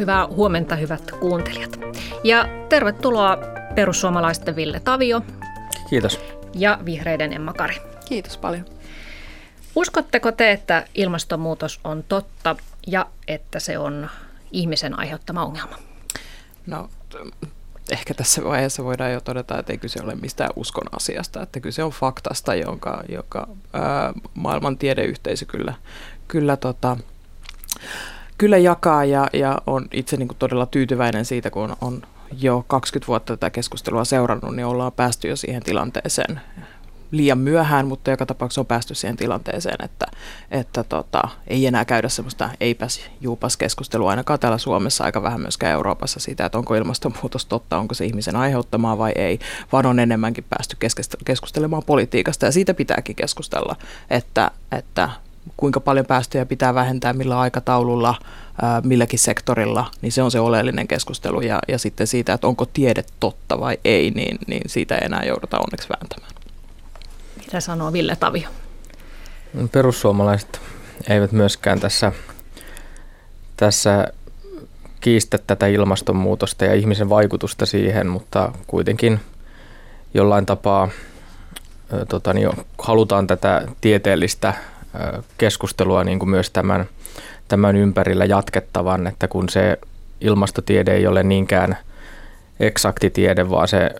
hyvää huomenta hyvät kuuntelijat. Ja tervetuloa perussuomalaisten Ville Tavio. Kiitos. Ja vihreiden Emma Kari. Kiitos paljon. Uskotteko te, että ilmastonmuutos on totta ja että se on ihmisen aiheuttama ongelma? No ehkä tässä vaiheessa voidaan jo todeta, että ei kyse ole mistään uskon asiasta, että kyse on faktasta, jonka, joka ää, maailman tiedeyhteisö kyllä, kyllä, tota, kyllä jakaa ja, ja on itse niin kuin todella tyytyväinen siitä, kun on, jo 20 vuotta tätä keskustelua seurannut, niin ollaan päästy jo siihen tilanteeseen liian myöhään, mutta joka tapauksessa on päästy siihen tilanteeseen, että, että tota, ei enää käydä semmoista eipäs juupas keskustelua ainakaan täällä Suomessa, aika vähän myöskään Euroopassa siitä, että onko ilmastonmuutos totta, onko se ihmisen aiheuttamaa vai ei, vaan on enemmänkin päästy keskustelemaan politiikasta ja siitä pitääkin keskustella, että, että kuinka paljon päästöjä pitää vähentää, millä aikataululla, ää, milläkin sektorilla, niin se on se oleellinen keskustelu. Ja, ja sitten siitä, että onko tiede totta vai ei, niin, niin siitä ei enää jouduta onneksi vääntämään. Mitä sanoo Ville Tavio? Perussuomalaiset eivät myöskään tässä, tässä kiistä tätä ilmastonmuutosta ja ihmisen vaikutusta siihen, mutta kuitenkin jollain tapaa tota, niin halutaan tätä tieteellistä keskustelua niin kuin myös tämän, tämän ympärillä jatkettavan, että kun se ilmastotiede ei ole niinkään eksakti tiede, vaan se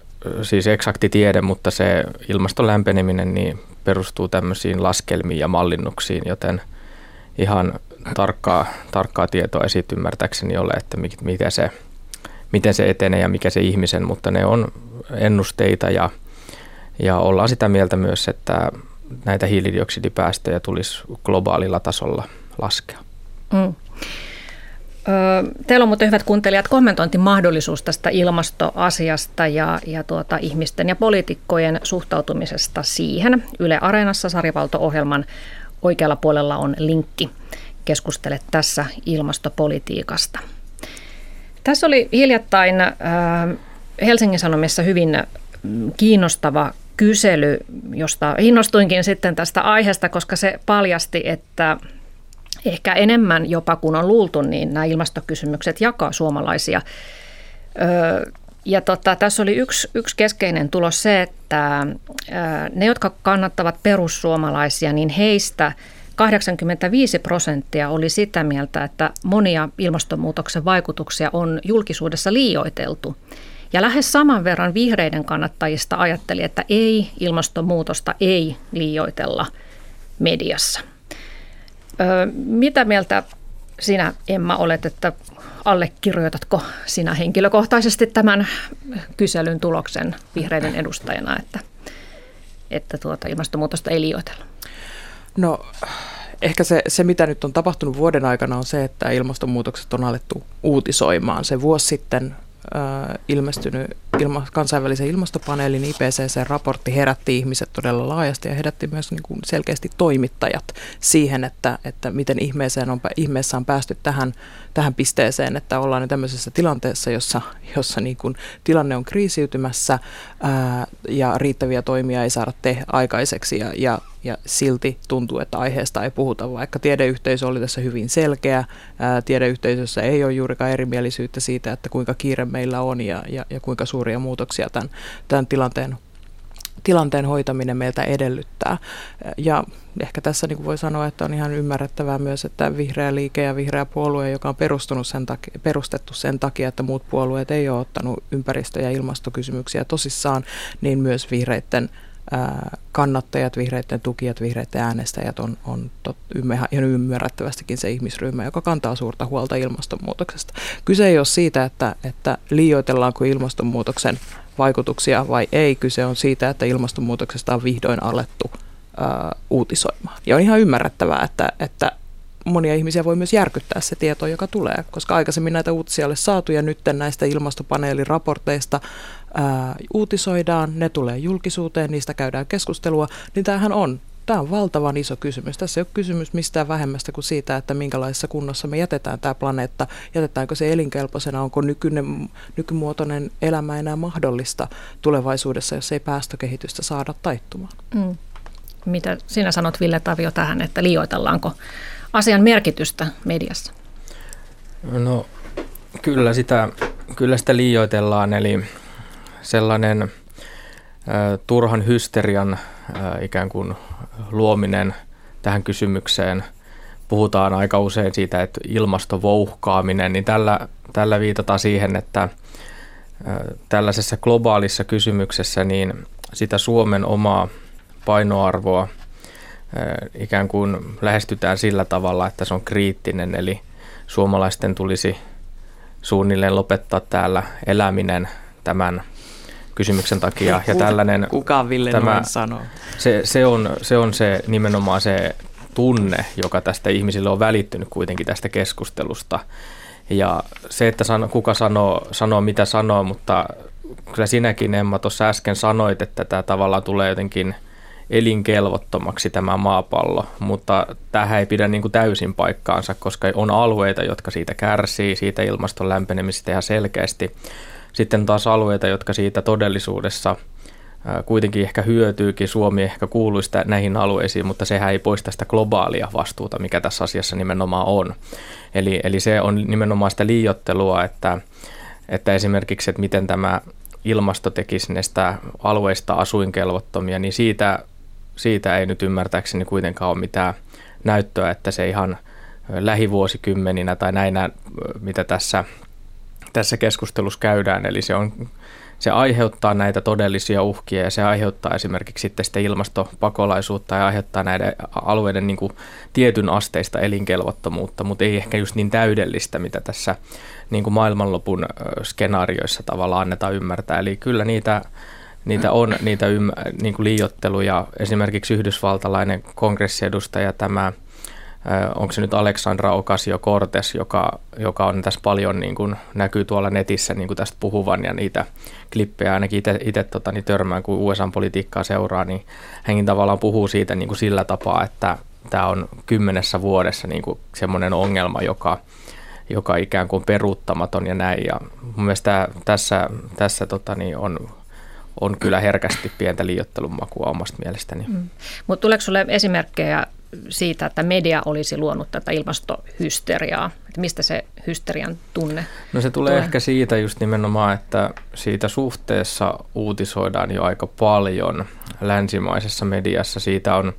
siis eksakti tiede, mutta se ilmaston lämpeneminen niin perustuu tämmöisiin laskelmiin ja mallinnuksiin, joten ihan tarkkaa, tarkkaa tietoa ei siitä ymmärtääkseni ole, että miten se, miten se etenee ja mikä se ihmisen, mutta ne on ennusteita ja, ja ollaan sitä mieltä myös, että näitä hiilidioksidipäästöjä tulisi globaalilla tasolla laskea. Mm. Teillä on muuten hyvät kuuntelijat kommentointimahdollisuus tästä ilmastoasiasta ja, ja tuota, ihmisten ja poliitikkojen suhtautumisesta siihen. Yle Areenassa sarjavalto-ohjelman oikealla puolella on linkki. Keskustele tässä ilmastopolitiikasta. Tässä oli hiljattain Helsingin Sanomissa hyvin kiinnostava kysely, josta innostuinkin sitten tästä aiheesta, koska se paljasti, että ehkä enemmän jopa kuin on luultu, niin nämä ilmastokysymykset jakaa suomalaisia. Ja tota, tässä oli yksi, yksi keskeinen tulos se, että ne, jotka kannattavat perussuomalaisia, niin heistä 85 prosenttia oli sitä mieltä, että monia ilmastonmuutoksen vaikutuksia on julkisuudessa liioiteltu. Ja lähes saman verran vihreiden kannattajista ajatteli, että ei ilmastonmuutosta ei liioitella mediassa. Mitä mieltä sinä, Emma, olet, että allekirjoitatko sinä henkilökohtaisesti tämän kyselyn tuloksen vihreiden edustajana, että, että tuota ilmastonmuutosta ei liioitella? No ehkä se, se, mitä nyt on tapahtunut vuoden aikana, on se, että ilmastonmuutokset on alettu uutisoimaan. Se vuosi sitten ilmestynyt ilma, kansainvälisen ilmastopaneelin IPCC-raportti herätti ihmiset todella laajasti ja herätti myös niin kuin selkeästi toimittajat siihen, että, että miten ihmeeseen on, ihmeessä on päästy tähän, tähän pisteeseen, että ollaan tämmöisessä tilanteessa, jossa, jossa niin kuin tilanne on kriisiytymässä ää, ja riittäviä toimia ei saada tehdä aikaiseksi ja, ja ja silti tuntuu, että aiheesta ei puhuta, vaikka tiedeyhteisö oli tässä hyvin selkeä. Tiedeyhteisössä ei ole juurikaan erimielisyyttä siitä, että kuinka kiire meillä on ja, ja, ja kuinka suuria muutoksia tämän, tämän tilanteen tilanteen hoitaminen meiltä edellyttää. Ja ehkä tässä niin voi sanoa, että on ihan ymmärrettävää myös, että vihreä liike ja vihreä puolue, joka on perustunut sen takia, perustettu sen takia, että muut puolueet ei ole ottanut ympäristö- ja ilmastokysymyksiä tosissaan, niin myös vihreiden kannattajat, vihreiden tukijat, vihreiden äänestäjät on, on tot, ihan ymmärrettävästikin se ihmisryhmä, joka kantaa suurta huolta ilmastonmuutoksesta. Kyse ei ole siitä, että, että liioitellaanko ilmastonmuutoksen vaikutuksia vai ei. Kyse on siitä, että ilmastonmuutoksesta on vihdoin alettu ää, uutisoimaan. Ja on ihan ymmärrettävää, että, että monia ihmisiä voi myös järkyttää se tieto, joka tulee, koska aikaisemmin näitä uutisia ole saatu ja nyt näistä ilmastopaneelin raporteista ää, uutisoidaan, ne tulee julkisuuteen, niistä käydään keskustelua, niin tämähän on Tämä on valtavan iso kysymys. Tässä ei ole kysymys mistään vähemmästä kuin siitä, että minkälaisessa kunnossa me jätetään tämä planeetta. Jätetäänkö se elinkelpoisena, onko nykyinen, nykymuotoinen elämä enää mahdollista tulevaisuudessa, jos ei päästökehitystä saada taittumaan. Mm. Mitä sinä sanot Ville Tavio tähän, että liioitellaanko asian merkitystä mediassa? No Kyllä sitä, kyllä sitä liioitellaan, eli sellainen ä, turhan hysterian ä, ikään kuin luominen tähän kysymykseen. Puhutaan aika usein siitä, että ilmastovouhkaaminen, niin tällä, tällä viitataan siihen, että ä, tällaisessa globaalissa kysymyksessä niin sitä Suomen omaa painoarvoa ikään kuin lähestytään sillä tavalla, että se on kriittinen, eli suomalaisten tulisi suunnilleen lopettaa täällä eläminen tämän kysymyksen takia. Ja tällainen, Kuka Ville tämä, noin sanoo? Se, se, on, se on se nimenomaan se tunne, joka tästä ihmisille on välittynyt kuitenkin tästä keskustelusta. Ja se, että sano, kuka sanoo, sanoo mitä sanoo, mutta kyllä sinäkin Emma tuossa äsken sanoit, että tämä tavallaan tulee jotenkin – elinkelvottomaksi tämä maapallo, mutta tähän ei pidä niin kuin täysin paikkaansa, koska on alueita, jotka siitä kärsii, siitä ilmaston lämpenemisestä ihan selkeästi. Sitten taas alueita, jotka siitä todellisuudessa kuitenkin ehkä hyötyykin, Suomi ehkä kuuluisi näihin alueisiin, mutta sehän ei poista sitä globaalia vastuuta, mikä tässä asiassa nimenomaan on. Eli, eli se on nimenomaan sitä liiottelua, että, että esimerkiksi, että miten tämä ilmasto tekisi näistä alueista asuinkelvottomia, niin siitä siitä ei nyt ymmärtääkseni kuitenkaan ole mitään näyttöä, että se ihan lähivuosikymmeninä tai näinä, mitä tässä, tässä keskustelussa käydään, eli se on se aiheuttaa näitä todellisia uhkia ja se aiheuttaa esimerkiksi sitten sitä ilmastopakolaisuutta ja aiheuttaa näiden alueiden niin kuin tietyn asteista elinkelvottomuutta, mutta ei ehkä just niin täydellistä, mitä tässä niin kuin maailmanlopun skenaarioissa tavallaan annetaan ymmärtää. Eli kyllä niitä niitä on, niitä ymmä, niin kuin liiotteluja. Esimerkiksi yhdysvaltalainen kongressiedustaja tämä, onko se nyt Alexandra Ocasio-Cortez, joka, joka on tässä paljon niin kuin, näkyy tuolla netissä niin kuin tästä puhuvan ja niitä klippejä ainakin itse tota, niin törmään, kun USA-politiikkaa seuraa, niin hänkin tavallaan puhuu siitä niin kuin sillä tapaa, että tämä on kymmenessä vuodessa niin kuin semmoinen ongelma, joka, joka ikään kuin peruuttamaton ja näin. Ja mun mielestä tässä, tässä tota, niin on on kyllä herkästi pientä liiottelun makua omasta mielestäni. Mm. Mutta tuleeko sinulle esimerkkejä siitä, että media olisi luonut tätä ilmastohysteriaa? Että mistä se hysterian tunne No se tulee, tulee ehkä siitä just nimenomaan, että siitä suhteessa uutisoidaan jo aika paljon länsimaisessa mediassa. Siitä on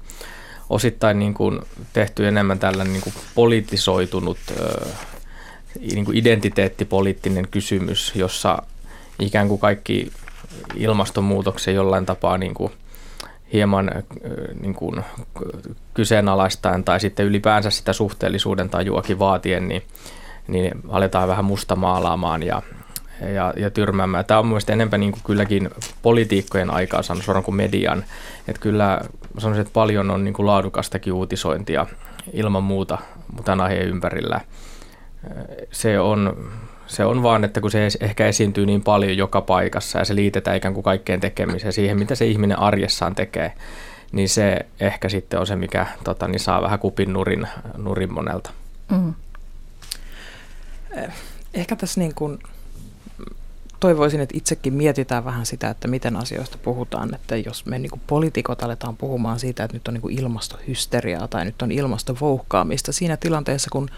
osittain niin kuin tehty enemmän tällainen niin kuin politisoitunut niin kuin identiteettipoliittinen kysymys, jossa ikään kuin kaikki ilmastonmuutoksen jollain tapaa niin kuin hieman niin kuin kyseenalaistaen tai sitten ylipäänsä sitä suhteellisuuden tajuakin vaatien, niin, niin aletaan vähän mustamaalaamaan ja, ja, ja tyrmäämään. Tämä on mielestäni enemmän niin kuin kylläkin politiikkojen aikaa suoraan kuin median. Että kyllä sanoisin, että paljon on niin kuin laadukastakin uutisointia ilman muuta tämän aiheen ympärillä. Se on se on vaan, että kun se ehkä esiintyy niin paljon joka paikassa ja se liitetään ikään kuin kaikkeen tekemiseen siihen, mitä se ihminen arjessaan tekee, niin se ehkä sitten on se, mikä tota, niin saa vähän kupin nurin, nurin monelta. Mm. Eh, ehkä tässä niin kuin toivoisin, että itsekin mietitään vähän sitä, että miten asioista puhutaan. Että jos me niin kuin poliitikot aletaan puhumaan siitä, että nyt on niin kuin ilmastohysteriaa tai nyt on ilmastovouhkaamista siinä tilanteessa, kun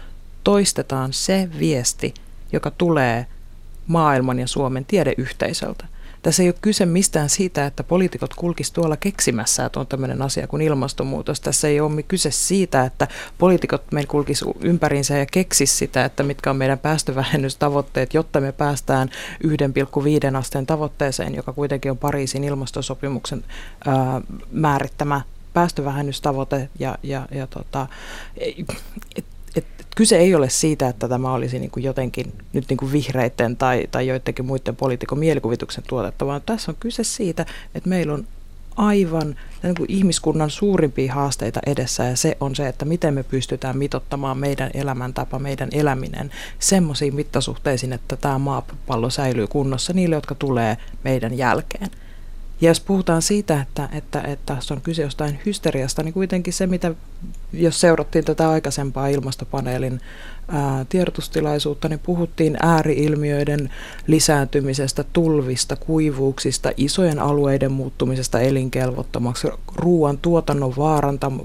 toistetaan se viesti, joka tulee maailman ja Suomen tiedeyhteisöltä. Tässä ei ole kyse mistään siitä, että poliitikot kulkis tuolla keksimässä, että on tämmöinen asia kuin ilmastonmuutos. Tässä ei ole kyse siitä, että poliitikot meillä kulkis ympäriinsä ja keksis sitä, että mitkä on meidän päästövähennystavoitteet, jotta me päästään 1,5 asteen tavoitteeseen, joka kuitenkin on Pariisin ilmastosopimuksen ää, määrittämä päästövähennystavoite ja, ja, ja tota, kyse ei ole siitä, että tämä olisi niin kuin jotenkin nyt niin kuin vihreiden tai, tai joidenkin muiden poliitikon mielikuvituksen tuotetta, vaan tässä on kyse siitä, että meillä on aivan niin kuin ihmiskunnan suurimpia haasteita edessä ja se on se, että miten me pystytään mitottamaan meidän elämäntapa, meidän eläminen semmoisiin mittasuhteisiin, että tämä maapallo säilyy kunnossa niille, jotka tulee meidän jälkeen. Ja jos puhutaan siitä, että, että, että tässä on kyse jostain hysteriasta, niin kuitenkin se, mitä jos seurattiin tätä aikaisempaa ilmastopaneelin ää, tiedotustilaisuutta, niin puhuttiin ääriilmiöiden lisääntymisestä, tulvista, kuivuuksista, isojen alueiden muuttumisesta elinkelvottomaksi, ruoan tuotannon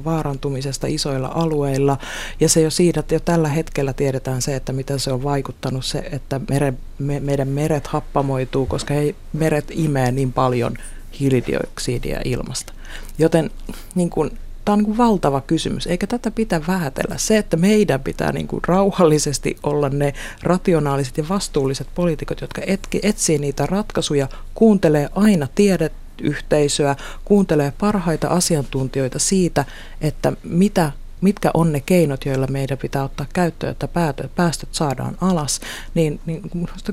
vaarantumisesta isoilla alueilla. Ja se jo siitä, että jo tällä hetkellä tiedetään se, että mitä se on vaikuttanut, se, että mere, me, meidän meret happamoituu, koska he, meret imee niin paljon hiilidioksidia ilmasta. Joten niin kuin, tämä on niin kuin valtava kysymys, eikä tätä pitää vähätellä. Se, että meidän pitää niin kuin rauhallisesti olla ne rationaaliset ja vastuulliset poliitikot, jotka etki, etsii niitä ratkaisuja, kuuntelee aina tiedeyhteisöä, kuuntelee parhaita asiantuntijoita siitä, että mitä mitkä on ne keinot, joilla meidän pitää ottaa käyttöön, että päästöt saadaan alas, niin, niin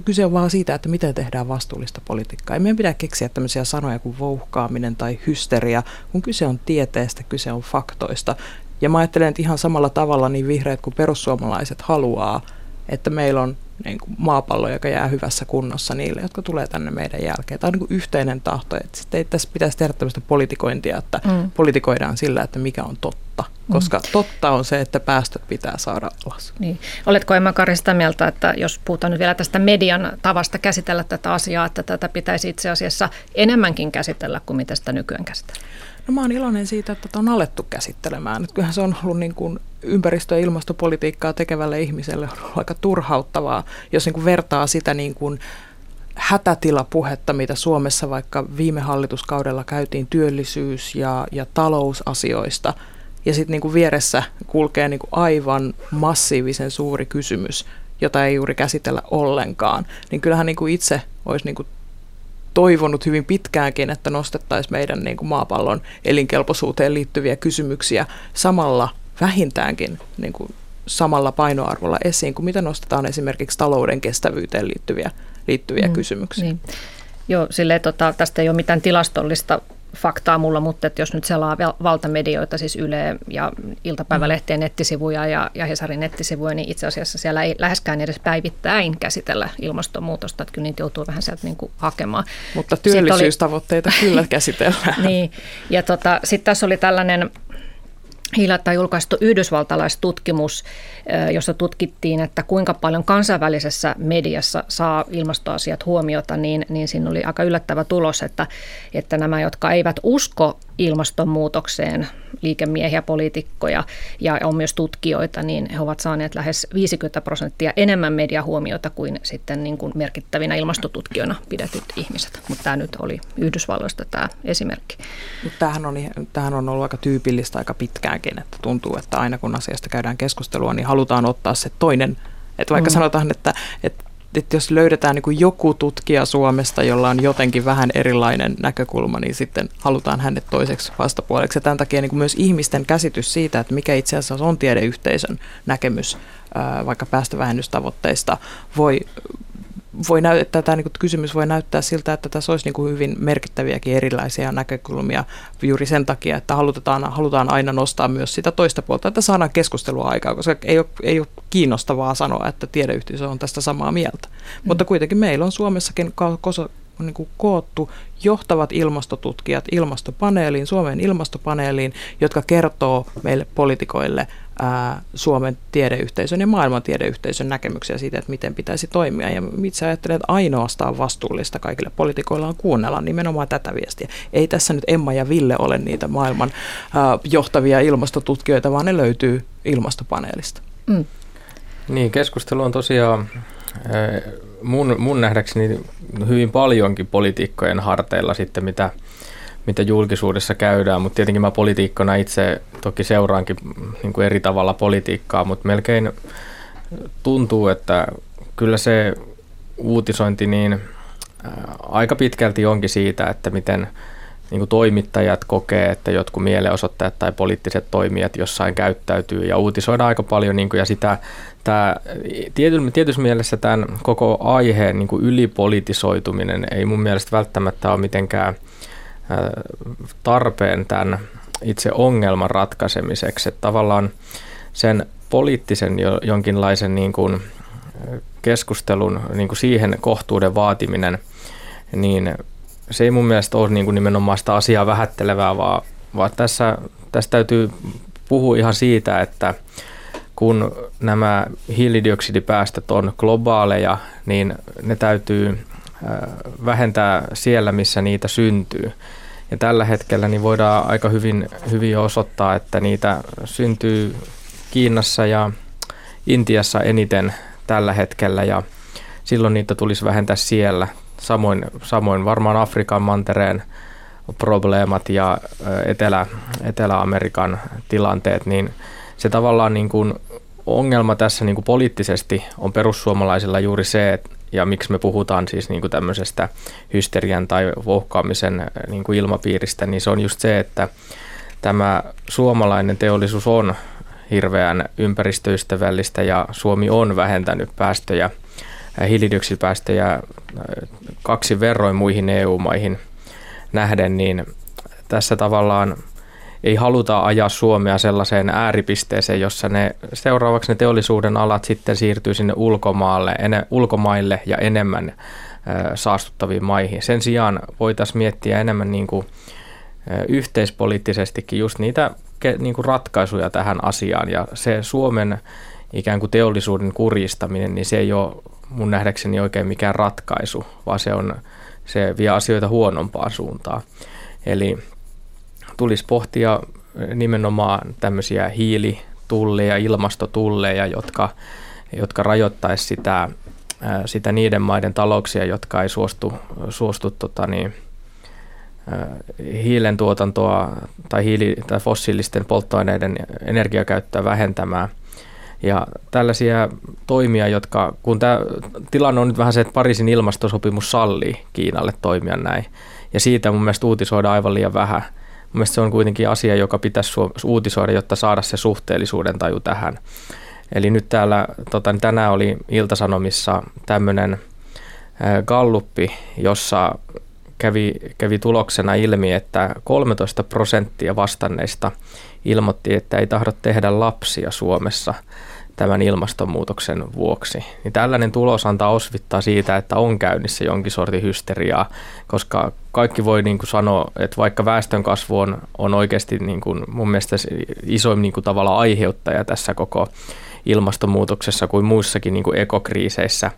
kyse on vaan siitä, että miten tehdään vastuullista politiikkaa. Ei meidän pidä keksiä tämmöisiä sanoja kuin vouhkaaminen tai hysteria, kun kyse on tieteestä, kyse on faktoista. Ja mä ajattelen, että ihan samalla tavalla niin vihreät kuin perussuomalaiset haluaa, että meillä on niin kuin maapallo, joka jää hyvässä kunnossa niille, jotka tulee tänne meidän jälkeen. Tämä on niin kuin yhteinen tahto. Että ei tässä pitäisi tehdä tämmöistä politikointia, että mm. politikoidaan sillä, että mikä on totta. Mm. Koska mm. totta on se, että päästöt pitää saada alas. Niin. Oletko Emma Kari sitä mieltä, että jos puhutaan nyt vielä tästä median tavasta käsitellä tätä asiaa, että tätä pitäisi itse asiassa enemmänkin käsitellä kuin mitä sitä nykyään käsitellään? No mä oon iloinen siitä, että on alettu käsittelemään. Nyt kyllähän se on ollut niin kuin ympäristö- ja ilmastopolitiikkaa tekevälle ihmiselle on aika turhauttavaa, jos niin kuin vertaa sitä niin kuin hätätilapuhetta, mitä Suomessa vaikka viime hallituskaudella käytiin työllisyys- ja, ja talousasioista, ja sitten niin vieressä kulkee niin kuin aivan massiivisen suuri kysymys, jota ei juuri käsitellä ollenkaan, niin kyllähän niin kuin itse olisi niin kuin toivonut hyvin pitkäänkin, että nostettaisiin meidän niin kuin maapallon elinkelpoisuuteen liittyviä kysymyksiä samalla vähintäänkin niin kuin samalla painoarvolla esiin kuin mitä nostetaan esimerkiksi talouden kestävyyteen liittyviä, liittyviä mm, kysymyksiä. Niin. Joo, silleen, tota, tästä ei ole mitään tilastollista faktaa mulla, mutta että jos nyt selaa valtamedioita, siis Yle ja iltapäivälehtien nettisivuja ja, ja Hesarin nettisivuja, niin itse asiassa siellä ei läheskään edes päivittäin käsitellä ilmastonmuutosta, että kyllä niitä joutuu vähän sieltä niin kuin hakemaan. Mutta työllisyystavoitteita oli, kyllä käsitellään. niin, ja tota, sitten tässä oli tällainen hiljattain julkaistu yhdysvaltalaistutkimus, jossa tutkittiin, että kuinka paljon kansainvälisessä mediassa saa ilmastoasiat huomiota, niin, niin siinä oli aika yllättävä tulos, että, että nämä, jotka eivät usko ilmastonmuutokseen, liikemiehiä, poliitikkoja ja on myös tutkijoita, niin he ovat saaneet lähes 50 prosenttia enemmän mediahuomiota kuin sitten niin kuin merkittävinä ilmastotutkijoina pidetyt ihmiset. Mutta tämä nyt oli Yhdysvalloista tämä esimerkki. Mutta tämähän on, tämähän on ollut aika tyypillistä aika pitkäänkin, että tuntuu, että aina kun asiasta käydään keskustelua, niin halutaan ottaa se toinen että vaikka mm. sanotaan, että, että että jos löydetään niin kuin joku tutkija Suomesta, jolla on jotenkin vähän erilainen näkökulma, niin sitten halutaan hänet toiseksi vastapuoleksi. Ja tämän takia niin kuin myös ihmisten käsitys siitä, että mikä itse asiassa on tiedeyhteisön näkemys vaikka päästövähennystavoitteista, voi voi näyttää, tämä niin kysymys voi näyttää siltä, että tässä olisi niin hyvin merkittäviäkin erilaisia näkökulmia juuri sen takia, että halutaan, halutaan aina nostaa myös sitä toista puolta, että saadaan keskustelua aikaa, koska ei ole, ei ole kiinnostavaa sanoa, että tiedeyhteisö on tästä samaa mieltä. Mm. Mutta kuitenkin meillä on Suomessakin on niin kuin koottu johtavat ilmastotutkijat ilmastopaneeliin, Suomen ilmastopaneeliin, jotka kertoo meille poliitikoille ää, Suomen tiedeyhteisön ja maailman tiedeyhteisön näkemyksiä siitä, että miten pitäisi toimia. Ja itse ajattelen, että ainoastaan vastuullista kaikille poliitikoilla on kuunnella nimenomaan tätä viestiä. Ei tässä nyt Emma ja Ville ole niitä maailman ää, johtavia ilmastotutkijoita, vaan ne löytyy ilmastopaneelista. Mm. Niin, keskustelu on tosiaan mun, mun nähdäkseni hyvin paljonkin politiikkojen harteilla sitten, mitä, mitä julkisuudessa käydään, mutta tietenkin mä politiikkona itse toki seuraankin niin kuin eri tavalla politiikkaa, mutta melkein tuntuu, että kyllä se uutisointi niin aika pitkälti onkin siitä, että miten niin kuin toimittajat kokee, että jotkut mielenosoittajat tai poliittiset toimijat jossain käyttäytyy ja uutisoidaan aika paljon niin kuin, ja sitä tämä, tietyssä mielessä tämän koko aiheen niin kuin ylipolitisoituminen ei mun mielestä välttämättä ole mitenkään tarpeen tämän itse ongelman ratkaisemiseksi. Että tavallaan sen poliittisen jonkinlaisen niin kuin keskustelun niin kuin siihen kohtuuden vaatiminen, niin se ei mun mielestä ole niin kuin nimenomaan sitä asiaa vähättelevää, vaan, vaan tässä, tässä täytyy puhuu ihan siitä, että kun nämä hiilidioksidipäästöt on globaaleja, niin ne täytyy vähentää siellä, missä niitä syntyy. Ja tällä hetkellä niin voidaan aika hyvin, hyvin osoittaa, että niitä syntyy Kiinassa ja Intiassa eniten tällä hetkellä ja silloin niitä tulisi vähentää siellä. Samoin, samoin varmaan Afrikan mantereen probleemat ja Etelä, Etelä-Amerikan tilanteet, niin se tavallaan niin kuin ongelma tässä niin kuin poliittisesti on perussuomalaisilla juuri se, että ja miksi me puhutaan siis niin kuin tämmöisestä hysterian tai vouhkaamisen niin kuin ilmapiiristä, niin se on just se, että tämä suomalainen teollisuus on hirveän ympäristöystävällistä ja Suomi on vähentänyt päästöjä, hiilidioksidipäästöjä kaksi verroin muihin EU-maihin nähden, niin tässä tavallaan ei haluta ajaa Suomea sellaiseen ääripisteeseen, jossa ne seuraavaksi ne teollisuuden alat sitten siirtyy sinne ulkomaalle, ene, ulkomaille ja enemmän ö, saastuttaviin maihin. Sen sijaan voitaisiin miettiä enemmän niin kuin, ö, yhteispoliittisestikin just niitä niin kuin ratkaisuja tähän asiaan ja se Suomen ikään kuin teollisuuden kurjistaminen, niin se ei ole mun nähdäkseni oikein mikään ratkaisu, vaan se, on, se vie asioita huonompaan suuntaan. Eli tulisi pohtia nimenomaan tämmöisiä hiilitulleja, ilmastotulleja, jotka, jotka rajoittaisi sitä, sitä niiden maiden talouksia, jotka ei suostu, suostu tota niin, hiilen tuotantoa tai, hiili, tai fossiilisten polttoaineiden energiakäyttöä vähentämään. Ja tällaisia toimia, jotka, kun tämä tilanne on nyt vähän se, että Pariisin ilmastosopimus sallii Kiinalle toimia näin, ja siitä mun mielestä uutisoidaan aivan liian vähän – Mielestäni se on kuitenkin asia, joka pitäisi uutisoida, jotta saada se suhteellisuuden taju tähän. Eli nyt täällä tota, niin tänään oli Iltasanomissa tämmöinen galluppi, jossa kävi, kävi tuloksena ilmi, että 13 prosenttia vastanneista ilmoitti, että ei tahdo tehdä lapsia Suomessa – tämän ilmastonmuutoksen vuoksi. Niin tällainen tulos antaa osvittaa siitä, että on käynnissä jonkin sortin hysteriaa, koska kaikki voi niin kuin sanoa, että vaikka väestön kasvu on, on oikeasti niin kuin mun mielestä isoin niin kuin tavalla aiheuttaja tässä koko ilmastonmuutoksessa kuin muissakin niin kuin ekokriiseissä,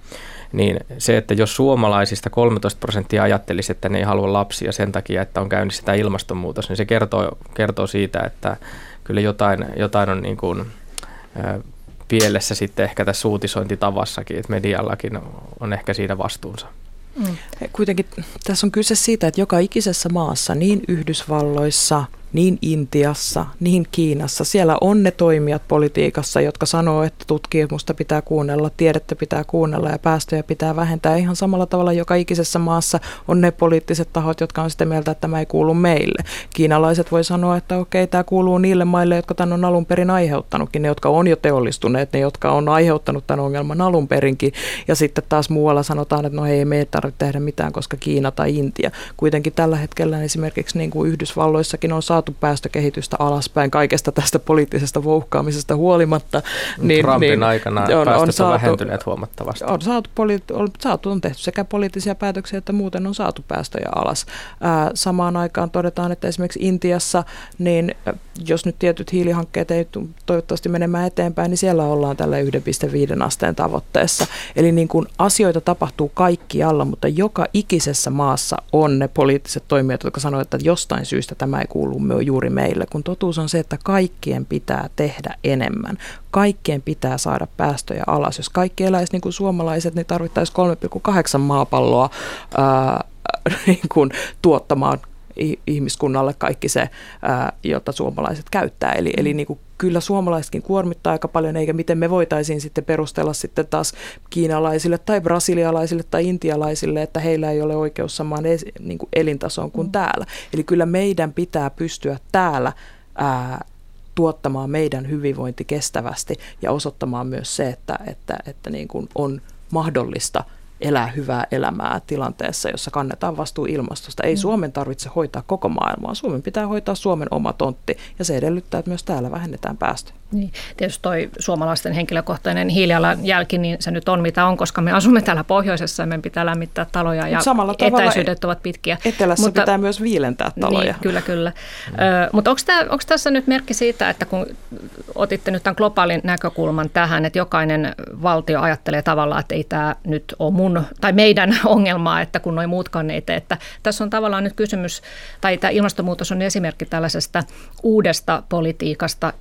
niin se, että jos suomalaisista 13 prosenttia ajattelisi, että ne ei halua lapsia sen takia, että on käynnissä tämä ilmastonmuutos, niin se kertoo, kertoo siitä, että kyllä jotain, jotain on niin kuin, pielessä sitten ehkä tässä uutisointitavassakin, että mediallakin on ehkä siinä vastuunsa. Mm. Kuitenkin tässä on kyse siitä, että joka ikisessä maassa, niin Yhdysvalloissa – niin Intiassa, niin Kiinassa. Siellä on ne toimijat politiikassa, jotka sanoo, että tutkimusta pitää kuunnella, tiedettä pitää kuunnella ja päästöjä pitää vähentää. Ihan samalla tavalla joka ikisessä maassa on ne poliittiset tahot, jotka on sitä mieltä, että tämä ei kuulu meille. Kiinalaiset voi sanoa, että okei, tämä kuuluu niille maille, jotka tämän on alun perin aiheuttanutkin, ne, jotka on jo teollistuneet, ne, jotka on aiheuttanut tämän ongelman alun perinkin. Ja sitten taas muualla sanotaan, että no ei, me ei tarvitse tehdä mitään, koska Kiina tai Intia. Kuitenkin tällä hetkellä esimerkiksi niin kuin Yhdysvalloissakin on saatu päästökehitystä alaspäin kaikesta tästä poliittisesta vouhkaamisesta huolimatta. Niin, Trumpin niin, aikana on, on, saatu, vähentyneet huomattavasti. On saatu, poli- on, saatu, on tehty sekä poliittisia päätöksiä että muuten on saatu päästöjä alas. Ää, samaan aikaan todetaan, että esimerkiksi Intiassa, niin jos nyt tietyt hiilihankkeet ei toivottavasti menemään eteenpäin, niin siellä ollaan tällä 1,5 asteen tavoitteessa. Eli niin kuin asioita tapahtuu kaikkialla, mutta joka ikisessä maassa on ne poliittiset toimijat, jotka sanoo, että jostain syystä tämä ei kuulu juuri meille, kun totuus on se, että kaikkien pitää tehdä enemmän. Kaikkien pitää saada päästöjä alas. Jos kaikki eläisi niin kuin suomalaiset, niin tarvittaisiin 3,8 maapalloa ää, niin kuin tuottamaan ihmiskunnalle kaikki se, ää, jota suomalaiset käyttää. Eli, eli niin kuin kyllä suomalaisetkin kuormittaa aika paljon, eikä miten me voitaisiin sitten perustella sitten taas kiinalaisille tai brasilialaisille tai intialaisille, että heillä ei ole oikeus samaan es, niin kuin elintasoon kuin mm. täällä. Eli kyllä meidän pitää pystyä täällä ää, tuottamaan meidän hyvinvointi kestävästi ja osoittamaan myös se, että, että, että niin kuin on mahdollista – elää hyvää elämää tilanteessa, jossa kannetaan vastuu ilmastosta. Ei mm. Suomen tarvitse hoitaa koko maailmaa. Suomen pitää hoitaa Suomen oma tontti ja se edellyttää, että myös täällä vähennetään päästöjä. Niin, tietysti toi suomalaisten henkilökohtainen hiilijalanjälki, niin se nyt on mitä on, koska me asumme täällä pohjoisessa ja meidän pitää lämmittää taloja ja Samalla etäisyydet ovat pitkiä. Etelässä mutta, pitää myös viilentää taloja. Niin, kyllä, kyllä. Mm. Ö, mutta onko tässä nyt merkki siitä, että kun otitte nyt tämän globaalin näkökulman tähän, että jokainen valtio ajattelee tavallaan, että ei tämä nyt ole mun tai meidän ongelmaa, että kun noin muutkaan ei tee, että tässä on tavallaan nyt kysymys, tai tämä ilmastonmuutos on esimerkki tällaisesta uudesta politiikasta,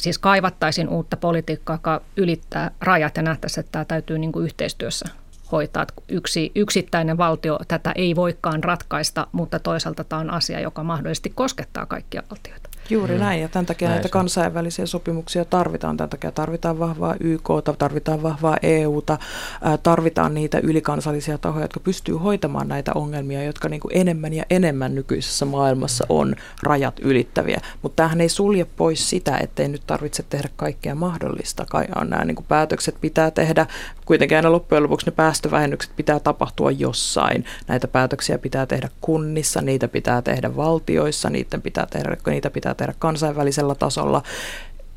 siis kaivattaisiin uutta politiikkaa, joka ylittää rajat ja nähtäisiin, että tämä täytyy niin kuin yhteistyössä hoitaa. Että yksi yksittäinen valtio tätä ei voikaan ratkaista, mutta toisaalta tämä on asia, joka mahdollisesti koskettaa kaikkia valtioita. Juuri mm. näin, ja tämän takia näin näitä kansainvälisiä sopimuksia tarvitaan. Tämän takia tarvitaan vahvaa YK, tarvitaan vahvaa EUta, tarvitaan niitä ylikansallisia tahoja, jotka pystyy hoitamaan näitä ongelmia, jotka niin kuin enemmän ja enemmän nykyisessä maailmassa on rajat ylittäviä. Mutta tämähän ei sulje pois sitä, ettei nyt tarvitse tehdä kaikkea mahdollista. Kai on nämä niin kuin päätökset pitää tehdä, kuitenkin aina loppujen lopuksi ne päästövähennykset pitää tapahtua jossain. Näitä päätöksiä pitää tehdä kunnissa, niitä pitää tehdä valtioissa, niitä pitää tehdä, niitä pitää tehdä kansainvälisellä tasolla.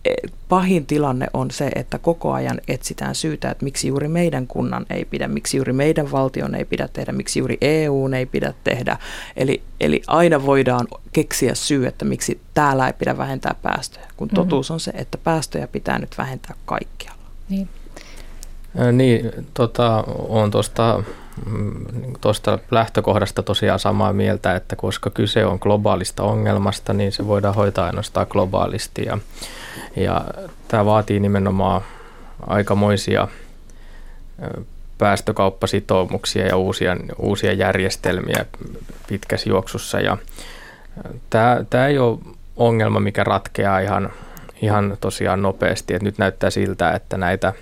E, pahin tilanne on se, että koko ajan etsitään syytä, että miksi juuri meidän kunnan ei pidä, miksi juuri meidän valtion ei pidä tehdä, miksi juuri EU ei pidä tehdä. Eli, eli aina voidaan keksiä syy, että miksi täällä ei pidä vähentää päästöjä, kun mm-hmm. totuus on se, että päästöjä pitää nyt vähentää kaikkialla. Niin. Niin, tota, on tuosta tuosta lähtökohdasta tosiaan samaa mieltä, että koska kyse on globaalista ongelmasta, niin se voidaan hoitaa ainoastaan globaalisti. Ja, ja tämä vaatii nimenomaan aikamoisia päästökauppasitoumuksia ja uusia, uusia järjestelmiä pitkässä juoksussa. Ja tämä, tämä ei ole ongelma, mikä ratkeaa ihan, ihan tosiaan nopeasti. Et nyt näyttää siltä, että näitä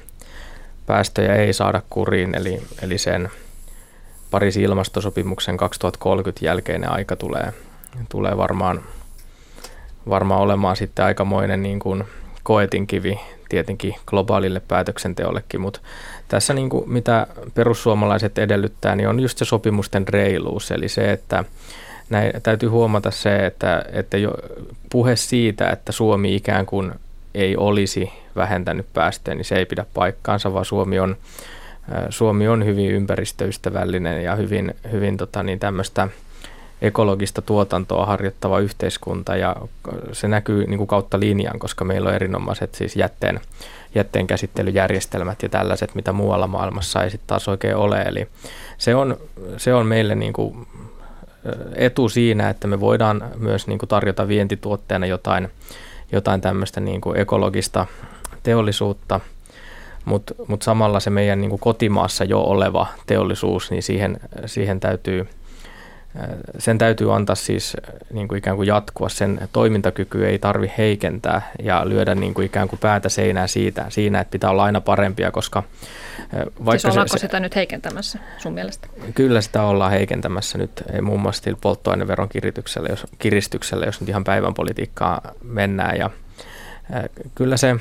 päästöjä ei saada kuriin, eli, eli sen – Pariisin ilmastosopimuksen 2030 jälkeinen aika tulee, tulee varmaan, varmaan olemaan sitten aikamoinen niin kuin koetinkivi tietenkin globaalille päätöksenteollekin, mutta tässä niin kuin mitä perussuomalaiset edellyttää, niin on just se sopimusten reiluus, eli se, että näin, täytyy huomata se, että, että jo, puhe siitä, että Suomi ikään kuin ei olisi vähentänyt päästöjä, niin se ei pidä paikkaansa, vaan Suomi on Suomi on hyvin ympäristöystävällinen ja hyvin, hyvin tota, niin tämmöistä ekologista tuotantoa harjoittava yhteiskunta ja se näkyy niin kuin kautta linjan, koska meillä on erinomaiset siis jätteen, jätteen käsittelyjärjestelmät ja tällaiset, mitä muualla maailmassa ei sitten taas oikein ole. Eli se on, se on meille niin kuin etu siinä, että me voidaan myös niin kuin tarjota vientituotteena jotain, jotain tämmöistä niin kuin ekologista teollisuutta – mutta mut samalla se meidän niin kuin kotimaassa jo oleva teollisuus, niin siihen, siihen täytyy, sen täytyy antaa siis niin kuin ikään kuin jatkua. Sen toimintakyky ei tarvi heikentää ja lyödä niin kuin ikään kuin päätä seinää siitä, siinä, että pitää olla aina parempia, koska vaikka siis ollaanko se, sitä nyt heikentämässä sun mielestä? Kyllä sitä ollaan heikentämässä nyt muun muassa polttoaineveron kiristyksellä, jos, kiristyksellä, jos nyt ihan päivän politiikkaa mennään ja kyllä se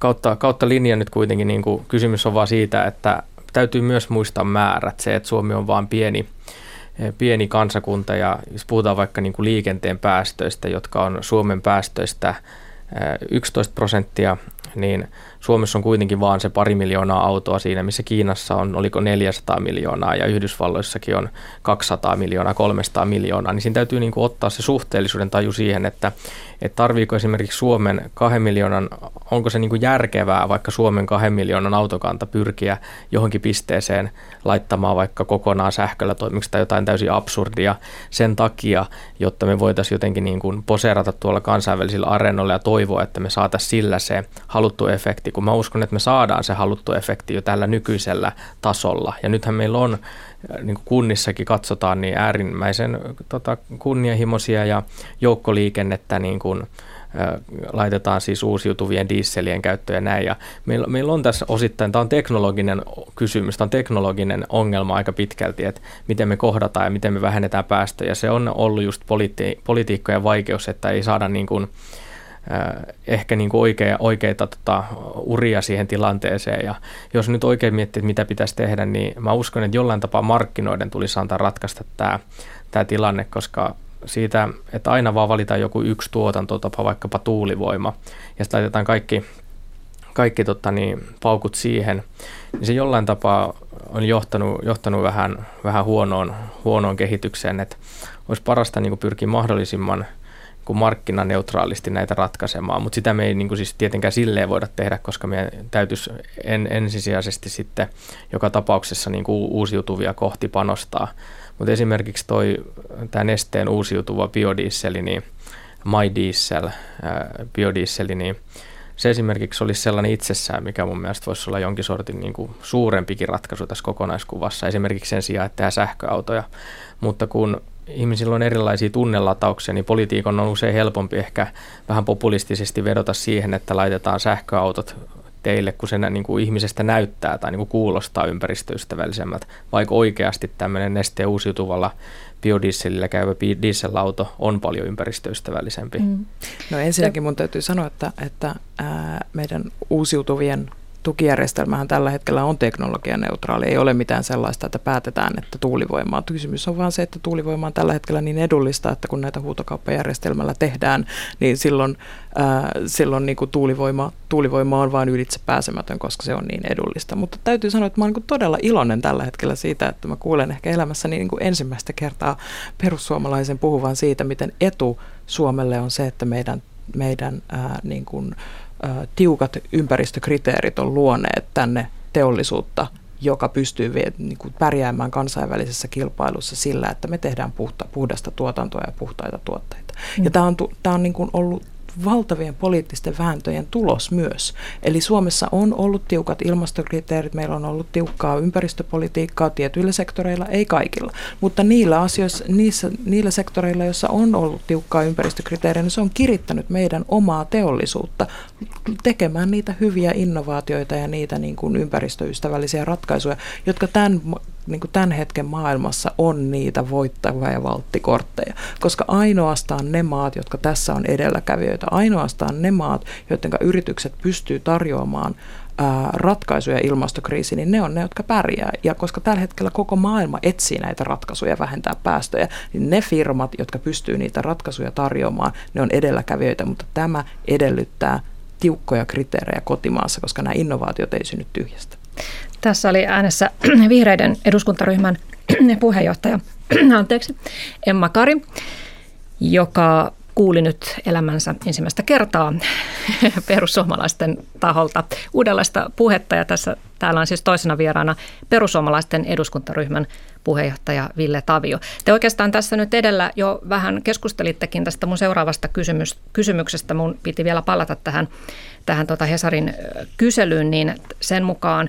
kautta, kautta linjan nyt kuitenkin niin kuin kysymys on vaan siitä, että täytyy myös muistaa määrät. Se, että Suomi on vain pieni, pieni kansakunta ja jos puhutaan vaikka niin kuin liikenteen päästöistä, jotka on Suomen päästöistä 11 prosenttia, niin Suomessa on kuitenkin vaan se pari miljoonaa autoa siinä, missä Kiinassa on, oliko 400 miljoonaa ja Yhdysvalloissakin on 200 miljoonaa, 300 miljoonaa, niin siinä täytyy niin kuin ottaa se suhteellisuuden taju siihen, että, että tarviiko esimerkiksi Suomen kahden miljoonan, onko se niin kuin järkevää vaikka Suomen kahden miljoonan autokanta pyrkiä johonkin pisteeseen laittamaan vaikka kokonaan sähköllä toimiksi tai jotain täysin absurdia sen takia, jotta me voitaisiin jotenkin niin kuin poseerata tuolla kansainvälisillä areenoilla ja toivoa, että me saataisiin sillä se haluttu efekti, kun mä uskon, että me saadaan se haluttu efekti jo tällä nykyisellä tasolla. Ja nythän meillä on, äh, niin kuin kunnissakin katsotaan, niin äärimmäisen tota, kunnianhimoisia ja joukkoliikennettä niin kuin, laitetaan siis uusiutuvien dieselien käyttöön ja näin. Ja meillä, meillä on tässä osittain, tämä on teknologinen kysymys, tämä on teknologinen ongelma aika pitkälti, että miten me kohdataan ja miten me vähennetään päästöjä. Se on ollut just politi- politiikkojen vaikeus, että ei saada niin kuin, ehkä niin kuin oikea, oikeita tota, uria siihen tilanteeseen. Ja jos nyt oikein miettii, että mitä pitäisi tehdä, niin mä uskon, että jollain tapaa markkinoiden tulisi antaa ratkaista tämä, tämä tilanne, koska siitä, että aina vaan valitaan joku yksi tuotantotapa, vaikkapa tuulivoima, ja sitten laitetaan kaikki, kaikki tota niin, paukut siihen, niin se jollain tapaa on johtanut, johtanut vähän, vähän huonoon, huonoon kehitykseen, että olisi parasta niin pyrkiä mahdollisimman – kuin markkinaneutraalisti näitä ratkaisemaan, mutta sitä me ei niin kuin siis tietenkään silleen voida tehdä, koska meidän täytyisi en, ensisijaisesti sitten joka tapauksessa niin kuin uusiutuvia kohti panostaa. Mutta esimerkiksi toi, tämä nesteen uusiutuva biodieseli, niin MyDiesel, biodieseli, niin se esimerkiksi olisi sellainen itsessään, mikä mun mielestä voisi olla jonkin sortin niin kuin suurempikin ratkaisu tässä kokonaiskuvassa, esimerkiksi sen sijaan, että tehdään sähköautoja. Mutta kun ihmisillä on erilaisia tunnelatauksia, niin politiikon on usein helpompi ehkä vähän populistisesti vedota siihen, että laitetaan sähköautot teille, kun se niin kuin ihmisestä näyttää tai niin kuin kuulostaa ympäristöystävällisemmältä, vaikka oikeasti tämmöinen nesteen uusiutuvalla biodieselillä käyvä dieselauto on paljon ympäristöystävällisempi. Mm. No ensinnäkin mun täytyy sanoa, että, että ää, meidän uusiutuvien tukijärjestelmähän tällä hetkellä on teknologianeutraali. Ei ole mitään sellaista, että päätetään, että tuulivoima on. Kysymys on vaan se, että tuulivoima on tällä hetkellä niin edullista, että kun näitä huutokauppajärjestelmällä tehdään, niin silloin, ää, silloin niin kuin tuulivoima, tuulivoima on vain ylitse pääsemätön, koska se on niin edullista. Mutta täytyy sanoa, että mä olen niin todella iloinen tällä hetkellä siitä, että mä kuulen ehkä elämässäni niin kuin ensimmäistä kertaa perussuomalaisen puhuvan siitä, miten etu Suomelle on se, että meidän, meidän ää, niin kuin, tiukat ympäristökriteerit on luoneet tänne teollisuutta, joka pystyy niin kuin pärjäämään kansainvälisessä kilpailussa sillä, että me tehdään puhta, puhdasta tuotantoa ja puhtaita tuotteita. Mm. Ja tämä on, tämä on niin kuin ollut valtavien poliittisten vääntöjen tulos myös. Eli Suomessa on ollut tiukat ilmastokriteerit, meillä on ollut tiukkaa ympäristöpolitiikkaa tietyillä sektoreilla, ei kaikilla. Mutta niillä asioissa, niissä, niillä sektoreilla, joissa on ollut tiukkaa ympäristökriteeriä, niin se on kirittänyt meidän omaa teollisuutta tekemään niitä hyviä innovaatioita ja niitä niin kuin ympäristöystävällisiä ratkaisuja, jotka tämän niin kuin tämän hetken maailmassa on niitä voittavia ja valttikortteja, koska ainoastaan ne maat, jotka tässä on edelläkävijöitä, ainoastaan ne maat, joiden yritykset pystyy tarjoamaan ää, ratkaisuja ilmastokriisiin, niin ne on ne, jotka pärjää. Ja koska tällä hetkellä koko maailma etsii näitä ratkaisuja vähentää päästöjä, niin ne firmat, jotka pystyy niitä ratkaisuja tarjoamaan, ne on edelläkävijöitä, mutta tämä edellyttää tiukkoja kriteerejä kotimaassa, koska nämä innovaatiot ei synny tyhjästä. Tässä oli äänessä vihreiden eduskuntaryhmän puheenjohtaja anteeksi, Emma Kari, joka kuuli nyt elämänsä ensimmäistä kertaa perussuomalaisten taholta uudenlaista puhetta. Ja tässä, täällä on siis toisena vieraana perussuomalaisten eduskuntaryhmän puheenjohtaja Ville Tavio. Te oikeastaan tässä nyt edellä jo vähän keskustelittekin tästä mun seuraavasta kysymys, kysymyksestä. Mun piti vielä palata tähän, tähän tota Hesarin kyselyyn, niin sen mukaan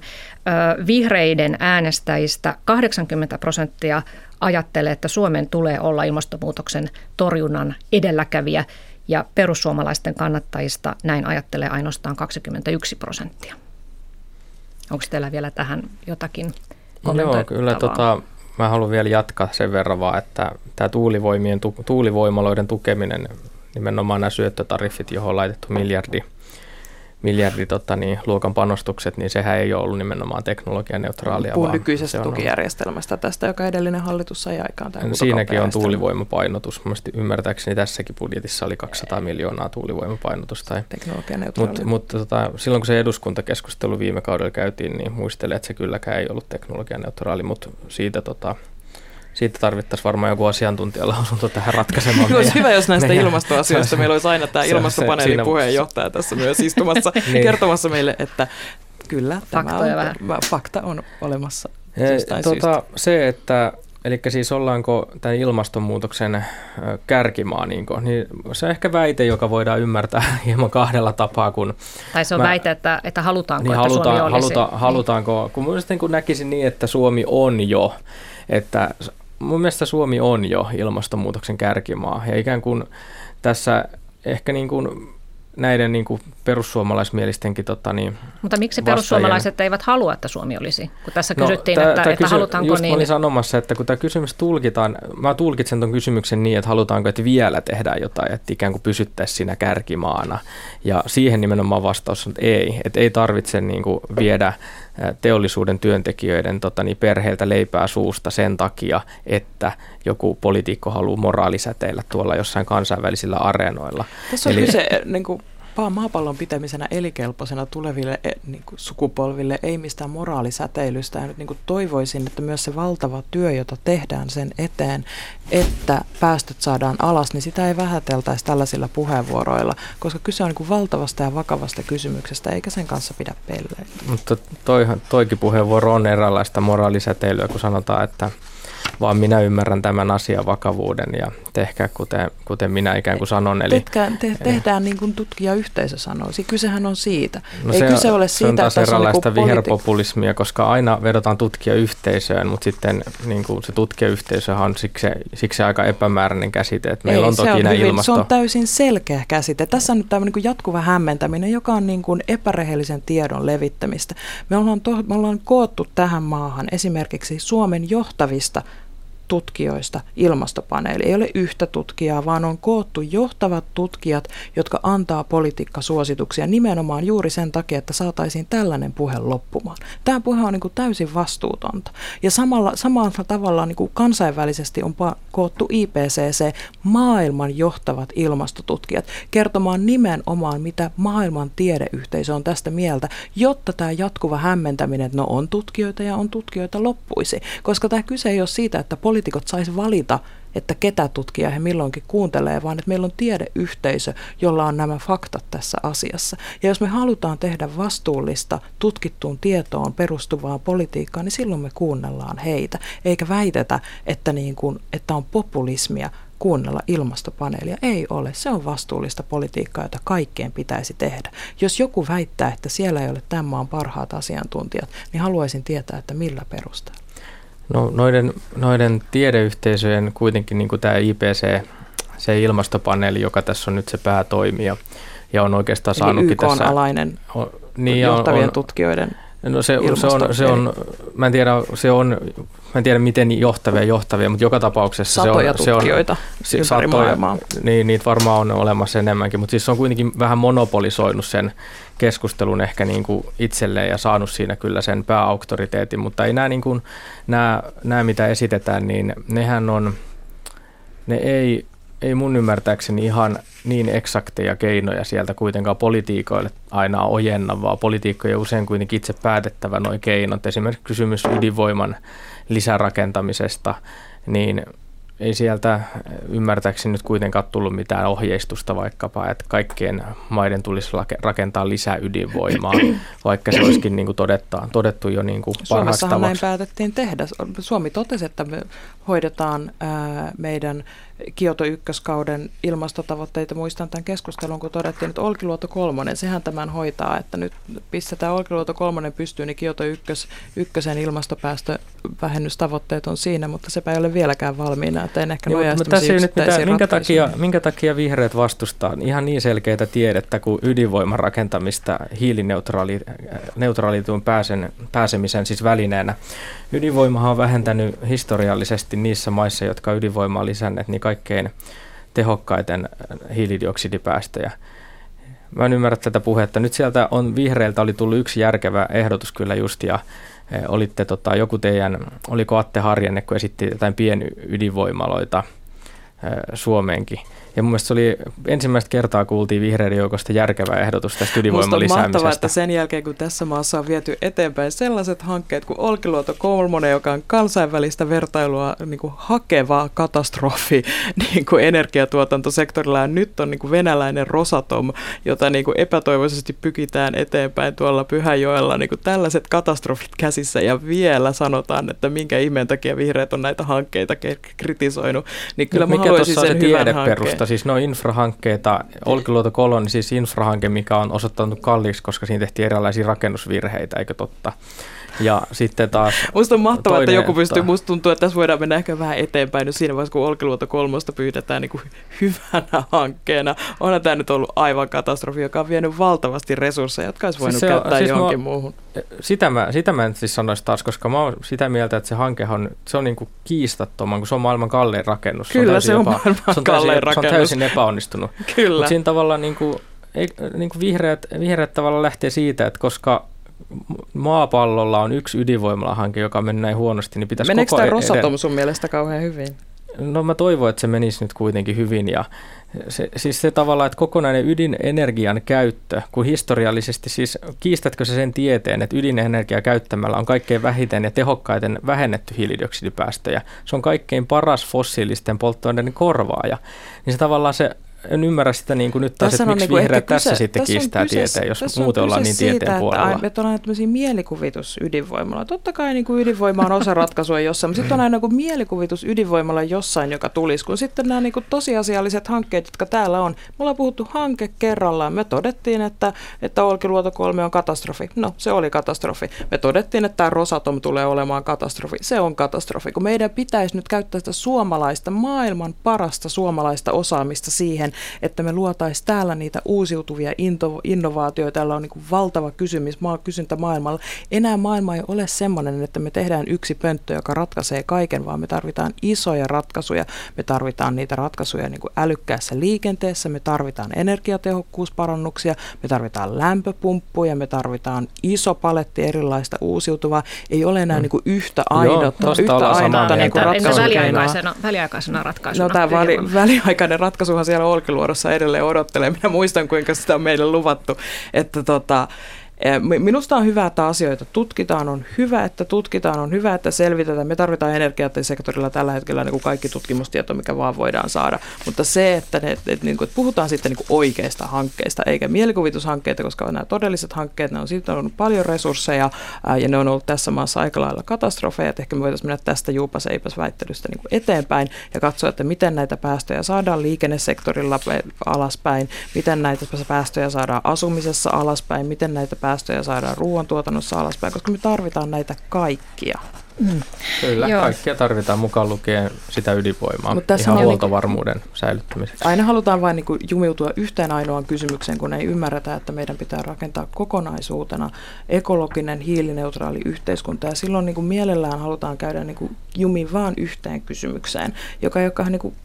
vihreiden äänestäjistä 80 prosenttia ajattelee, että Suomen tulee olla ilmastonmuutoksen torjunnan edelläkävijä ja perussuomalaisten kannattajista näin ajattelee ainoastaan 21 prosenttia. Onko teillä vielä tähän jotakin Joo, kyllä tota, mä haluan vielä jatkaa sen verran vaan, että tämä tuulivoimien, tuulivoimaloiden tukeminen, nimenomaan nämä syöttötariffit, johon on laitettu miljardi miljardi tota, niin, luokan panostukset, niin sehän ei ole ollut nimenomaan teknologianeutraalia. Puhun nykyisestä tukijärjestelmästä tästä, joka edellinen hallitus sai aikaan. Tämä Siinäkin on tuulivoimapainotus. Mielestäni ymmärtääkseni tässäkin budjetissa oli 200 ei. miljoonaa tuulivoimapainotusta. Mutta mut, tota, silloin kun se eduskuntakeskustelu viime kaudella käytiin, niin muistelen, että se kylläkään ei ollut teknologianeutraali, mutta siitä tota, siitä tarvittaisiin varmaan joku asiantuntijalausunto tähän ratkaisemaan. olisi hyvä, jos näistä meidän... ilmastoasioista meillä olisi aina tämä ilmastopaneelin se, puheenjohtaja tässä myös istumassa niin. kertomassa meille, että kyllä tämä on, vähän. fakta on olemassa. Tota, se, että Eli siis ollaanko tämän ilmastonmuutoksen kärkimaa, niin, kuin, niin se on ehkä väite, joka voidaan ymmärtää hieman kahdella tapaa. Kun tai se on mä, väite, että, että halutaanko, niin että halutaan, Suomi olisi. Haluta, niin. Halutaanko, kun mielestäni kun näkisin niin, että Suomi on jo, että mun mielestä Suomi on jo ilmastonmuutoksen kärkimaa ja ikään kuin tässä ehkä niin kuin näiden niin kuin perussuomalaismielistenkin tota, niin Mutta miksi perussuomalaiset eivät halua, että Suomi olisi? Kun tässä no, kysyttiin, no, että, että halutaanko just niin... olin sanomassa, että kun tämä kysymys tulkitaan, mä tulkitsen tuon kysymyksen niin, että halutaanko, että vielä tehdään jotain, että ikään kuin pysyttäisiin siinä kärkimaana. Ja siihen nimenomaan vastaus on, että ei, että ei tarvitse niin kuin viedä teollisuuden työntekijöiden tota, niin perheiltä leipää suusta sen takia, että joku poliitikko haluaa moraalisäteillä tuolla jossain kansainvälisillä areenoilla. Tässä on Eli, kyse niin kuin maapallon pitämisenä elikelpoisena tuleville e, niin kuin sukupolville, ei mistään moraalisäteilystä. Ja nyt niin kuin toivoisin, että myös se valtava työ, jota tehdään sen eteen, että päästöt saadaan alas, niin sitä ei vähäteltäisi tällaisilla puheenvuoroilla, koska kyse on niin kuin valtavasta ja vakavasta kysymyksestä, eikä sen kanssa pidä pelleitä. Mutta toihan, toikin puheenvuoro on eräänlaista moraalisäteilyä, kun sanotaan, että vaan minä ymmärrän tämän asian vakavuuden ja tehkää kuten, kuten minä ikään kuin sanon. Eli, Tehkää, te, tehdään niin kuin tutkijayhteisö sanoisi. Kysehän on siitä. No Ei se, kyse ole siitä, se on taas eräänlaista niin viherpopulismia, koska aina vedotaan tutkijayhteisöön, mutta sitten niin kuin se tutkijayhteisö on siksi, siksi aika epämääräinen käsite, että meillä Ei, on toki se on hyvin, ilmasto... Se on täysin selkeä käsite. Tässä on nyt tämmöinen niin jatkuva hämmentäminen, joka on niin kuin epärehellisen tiedon levittämistä. Me ollaan, to, me ollaan koottu tähän maahan esimerkiksi Suomen johtavista tutkijoista ilmastopaneeli. Ei ole yhtä tutkijaa, vaan on koottu johtavat tutkijat, jotka antaa politiikkasuosituksia nimenomaan juuri sen takia, että saataisiin tällainen puhe loppumaan. Tämä puhe on niin kuin täysin vastuutonta. Ja samalla, samalla tavalla niin kuin kansainvälisesti on koottu IPCC, maailman johtavat ilmastotutkijat, kertomaan nimenomaan, mitä maailman tiedeyhteisö on tästä mieltä, jotta tämä jatkuva hämmentäminen, että no on tutkijoita ja on tutkijoita loppuisi. Koska tämä kyse ei ole siitä, että poli- poliitikot saisi valita, että ketä tutkija he milloinkin kuuntelee, vaan että meillä on tiedeyhteisö, jolla on nämä faktat tässä asiassa. Ja jos me halutaan tehdä vastuullista, tutkittuun tietoon perustuvaa politiikkaa, niin silloin me kuunnellaan heitä, eikä väitetä, että, niin kuin, että on populismia kuunnella ilmastopaneelia. Ei ole. Se on vastuullista politiikkaa, jota kaikkeen pitäisi tehdä. Jos joku väittää, että siellä ei ole tämän maan parhaat asiantuntijat, niin haluaisin tietää, että millä perusteella. No noiden, noiden tiedeyhteisöjen kuitenkin niin kuin tämä IPC, se ilmastopaneeli, joka tässä on nyt se päätoimija ja on oikeastaan saanutkin YK on tässä... alainen on, niin johtavien on, tutkijoiden No se, se, on, se on, mä en tiedä, se on, mä en tiedä miten johtavia johtavia, mutta joka tapauksessa satoja se on, tutkijoita se on satoja, maailmaa. Niin, niitä varmaan on olemassa enemmänkin, mutta siis se on kuitenkin vähän monopolisoinut sen keskustelun ehkä niin kuin itselleen ja saanut siinä kyllä sen pääauktoriteetin, mutta ei nämä, niin kuin, nämä, nämä mitä esitetään, niin nehän on, ne ei ei mun ymmärtääkseni ihan niin eksakteja keinoja sieltä kuitenkaan politiikoille aina ojenna, vaan politiikkoja usein kuitenkin itse päätettävä noin keinot. Esimerkiksi kysymys ydinvoiman lisärakentamisesta, niin ei sieltä ymmärtääkseni nyt kuitenkaan tullut mitään ohjeistusta vaikkapa, että kaikkien maiden tulisi rakentaa lisää ydinvoimaa, vaikka se olisikin niin kuin todetta, todettu jo niin kuin tavaksi. näin päätettiin tehdä. Suomi totesi, että me hoidetaan ää, meidän Kioto ykköskauden ilmastotavoitteita. Muistan tämän keskustelun, kun todettiin, että Olkiluoto kolmonen, sehän tämän hoitaa, että nyt pistetään Olkiluoto kolmonen pystyyn, niin Kioto ykkös, ykkösen ilmastopäästövähennystavoitteet on siinä, mutta sepä ei ole vieläkään valmiina, että en ehkä Joo, mutta tässä ei nyt mitään, minkä takia, minkä takia vihreät vastustaa ihan niin selkeitä tiedettä kuin ydinvoiman rakentamista hiilineutraalituun pääsen, pääsemisen siis välineenä. Ydinvoimahan on vähentänyt historiallisesti niissä maissa, jotka ydinvoimaa lisänneet, niin kaikkein tehokkaiten hiilidioksidipäästöjä. Mä en ymmärrä tätä puhetta. Nyt sieltä on vihreiltä oli tullut yksi järkevä ehdotus kyllä just ja e, olitte tota, joku teidän, oliko Atte Harjanne, kun esitti jotain pienydinvoimaloita e, Suomeenkin. Ja mun mielestä se oli ensimmäistä kertaa kuultiin vihreiden joukosta järkevä ehdotus tästä ydinvoiman lisäämisestä. mahtavaa, että sen jälkeen kun tässä maassa on viety eteenpäin sellaiset hankkeet kuin Olkiluoto kolmonen, joka on kansainvälistä vertailua niin kuin hakeva katastrofi niin kuin energiatuotantosektorilla. Ja nyt on niin kuin venäläinen Rosatom, jota niin kuin epätoivoisesti pykitään eteenpäin tuolla Pyhäjoella. Niin kuin tällaiset katastrofit käsissä ja vielä sanotaan, että minkä ihmeen takia vihreät on näitä hankkeita kritisoinut. Niin kyllä no, mä haluaisin sen hyvän hankkeen mutta siis no infrahankkeita, Olkiluoto koloni, siis infrahanke, mikä on osoittanut kalliiksi, koska siinä tehtiin erilaisia rakennusvirheitä, eikö totta? Ja sitten taas Musta on mahtavaa, että joku pystyy, musta tuntuu, että tässä voidaan mennä ehkä vähän eteenpäin nyt siinä vaiheessa, kun Olkiluoto kolmosta pyydetään niin kuin hyvänä hankkeena. Onhan tämä nyt ollut aivan katastrofi, joka on vienyt valtavasti resursseja, jotka olisi voinut siis käyttää siis johonkin mä, muuhun. Sitä mä, sitä mä en siis sanoisi taas, koska mä oon sitä mieltä, että se hanke on, se on niin kuin kiistattoman, kun se on maailman kallein rakennus. Kyllä, se on, se on maailman se on täysin, kallein rakennus. Täysin epäonnistunut. Kyllä. Mutta siinä tavalla niin kuin, ei, niin kuin vihreät, vihreät tavalla lähtee siitä, että koska maapallolla on yksi ydinvoimalahanke, joka menee huonosti, niin pitäisi Meneekö koko tämä e- Rosatom sun mielestä kauhean hyvin? No mä toivon, että se menisi nyt kuitenkin hyvin ja se, siis se tavalla, että kokonainen ydinenergian käyttö, kun historiallisesti siis kiistätkö se sen tieteen, että ydinenergia käyttämällä on kaikkein vähiten ja tehokkaiten vähennetty hiilidioksidipäästöjä. Se on kaikkein paras fossiilisten polttoaineiden korvaaja. Niin se tavallaan se en ymmärrä sitä niin kuin nyt taas, että miksi niin vihreät tässä sitten tässä kiistää kyse, tieteen, jos muuten ollaan niin siitä, tieteen puolella. Että, että on aina tämmöisiä mielikuvitus ydinvoimalla. Totta kai niin kuin ydinvoima on osa ratkaisua jossain, mutta sitten on aina niin mielikuvitus ydinvoimalla jossain, joka tulisi. Kun sitten nämä niin kuin tosiasialliset hankkeet, jotka täällä on. Me ollaan puhuttu hanke kerrallaan. Me todettiin, että, että Olkiluoto 3 on katastrofi. No, se oli katastrofi. Me todettiin, että tämä Rosatom tulee olemaan katastrofi. Se on katastrofi. Kun meidän pitäisi nyt käyttää sitä suomalaista, maailman parasta suomalaista osaamista siihen, että me luotaisiin täällä niitä uusiutuvia innovaatioita. Täällä on niin kuin valtava kysymys, kysyntä maailmalla. Enää maailma ei ole sellainen, että me tehdään yksi pönttö, joka ratkaisee kaiken, vaan me tarvitaan isoja ratkaisuja. Me tarvitaan niitä ratkaisuja niin kuin älykkäässä liikenteessä, me tarvitaan energiatehokkuusparannuksia, me tarvitaan lämpöpumppuja, me tarvitaan iso paletti erilaista uusiutuvaa. Ei ole enää mm. niin kuin yhtä ainutta, Joo, yhtä ainutta niin kuin väliaikaisena, väliaikaisena ratkaisuna. No tämä väli, väliaikainen ratkaisuhan siellä on Olkiluodossa edelleen odottelee. Minä muistan, kuinka sitä on meille luvattu. Että tota, Minusta on hyvä, että asioita tutkitaan, on hyvä, että tutkitaan, on hyvä, että selvitetään. Me tarvitaan energiasektorilla tällä hetkellä niin kuin kaikki tutkimustieto, mikä vaan voidaan saada. Mutta se, että, ne, että, niin kuin, että puhutaan sitten niin kuin oikeista hankkeista, eikä mielikuvitushankkeita, koska nämä todelliset hankkeet, ne on siitä on paljon resursseja ja ne on ollut tässä maassa aika lailla katastrofeja. Ehkä me voitaisiin mennä tästä juupas eipäs väittelystä niin kuin eteenpäin ja katsoa, että miten näitä päästöjä saadaan liikennesektorilla alaspäin, miten näitä päästöjä saadaan asumisessa alaspäin, miten näitä päästöjä päästöjä saadaan ruoantuotannossa alaspäin, koska me tarvitaan näitä kaikkia. Mm. Kyllä, Joo. kaikkia tarvitaan mukaan lukien sitä ydinvoimaa Mut tässä ihan niinku- huoltovarmuuden niin säilyttämiseksi. Aina halutaan vain niin jumiutua yhteen ainoaan kysymykseen, kun ei ymmärretä, että meidän pitää rakentaa kokonaisuutena ekologinen, hiilineutraali yhteiskunta. Ja silloin niin kuin mielellään halutaan käydä niin kuin jumi vaan yhteen kysymykseen, joka ei olekaan niin kuin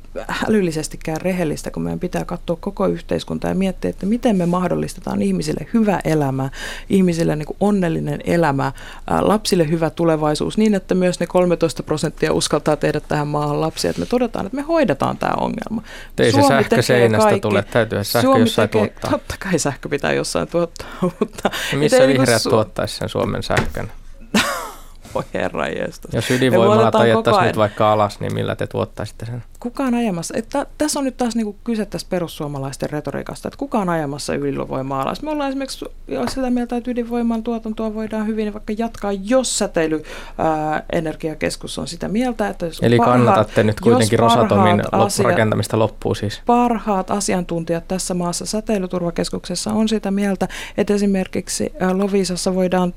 älyllisestikään rehellistä, kun meidän pitää katsoa koko yhteiskuntaa ja miettiä, että miten me mahdollistetaan ihmisille hyvä elämä, ihmisille niin kuin onnellinen elämä, lapsille hyvä tulevaisuus niin, että myös ne 13 prosenttia uskaltaa tehdä tähän maahan lapsia, että me todetaan, että me hoidetaan tämä ongelma. Ei se sähkö seinästä kaikki. tule, täytyy sähkö Suomi jossain tekee, tuottaa. Totta kai sähkö pitää jossain tuottaa, mutta... Missä niin vihreät niin su- tuottaisi sen Suomen sähkön? Voi herra jestas. Jos ydinvoimalla ajettaisiin nyt vaikka alas, niin millä te tuottaisitte sen? Kuka on ajamassa? Että tässä on nyt taas niinku kyse tästä perussuomalaisten retoriikasta, että kuka on ajamassa ydinvoimaa alas. Me ollaan esimerkiksi sitä mieltä, että ydinvoiman tuotantoa voidaan hyvin vaikka jatkaa, jos säteilyenergiakeskus on sitä mieltä. Että jos Eli parhaat, kannatatte nyt kuitenkin Rosatomin asia, rakentamista loppuun siis? Parhaat asiantuntijat tässä maassa säteilyturvakeskuksessa on sitä mieltä, että esimerkiksi Lovisassa voidaan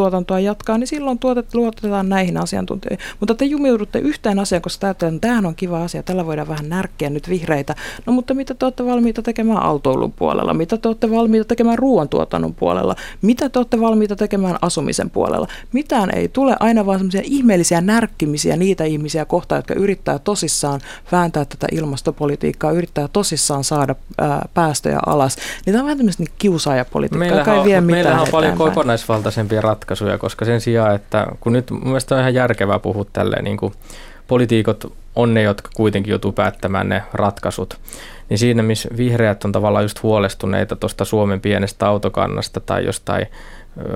tuotantoa jatkaa, niin silloin tuotet, luotetaan näihin asiantuntijoihin. Mutta te jumiudutte yhteen asiaan, koska että tämähän on kiva asia, tällä voidaan vähän närkkiä nyt vihreitä. No mutta mitä te olette valmiita tekemään autoilun puolella? Mitä te olette valmiita tekemään ruoantuotannon puolella? Mitä te olette valmiita tekemään asumisen puolella? Mitään ei tule, aina vaan semmoisia ihmeellisiä närkkimisiä niitä ihmisiä kohtaan, jotka yrittää tosissaan vääntää tätä ilmastopolitiikkaa, yrittää tosissaan saada ää, päästöjä alas. Niin tämä on vähän tämmöistä niin kiusaajapolitiikkaa, joka ei vie mitään Meillä on paljon kokonaisvaltaisempi parempia ratkaisuja, koska sen sijaan, että kun nyt mun mielestä on ihan järkevää puhua tälleen, niin kuin poliitikot on ne, jotka kuitenkin joutuu päättämään ne ratkaisut, niin siinä missä vihreät on tavallaan just huolestuneita tuosta Suomen pienestä autokannasta tai jostain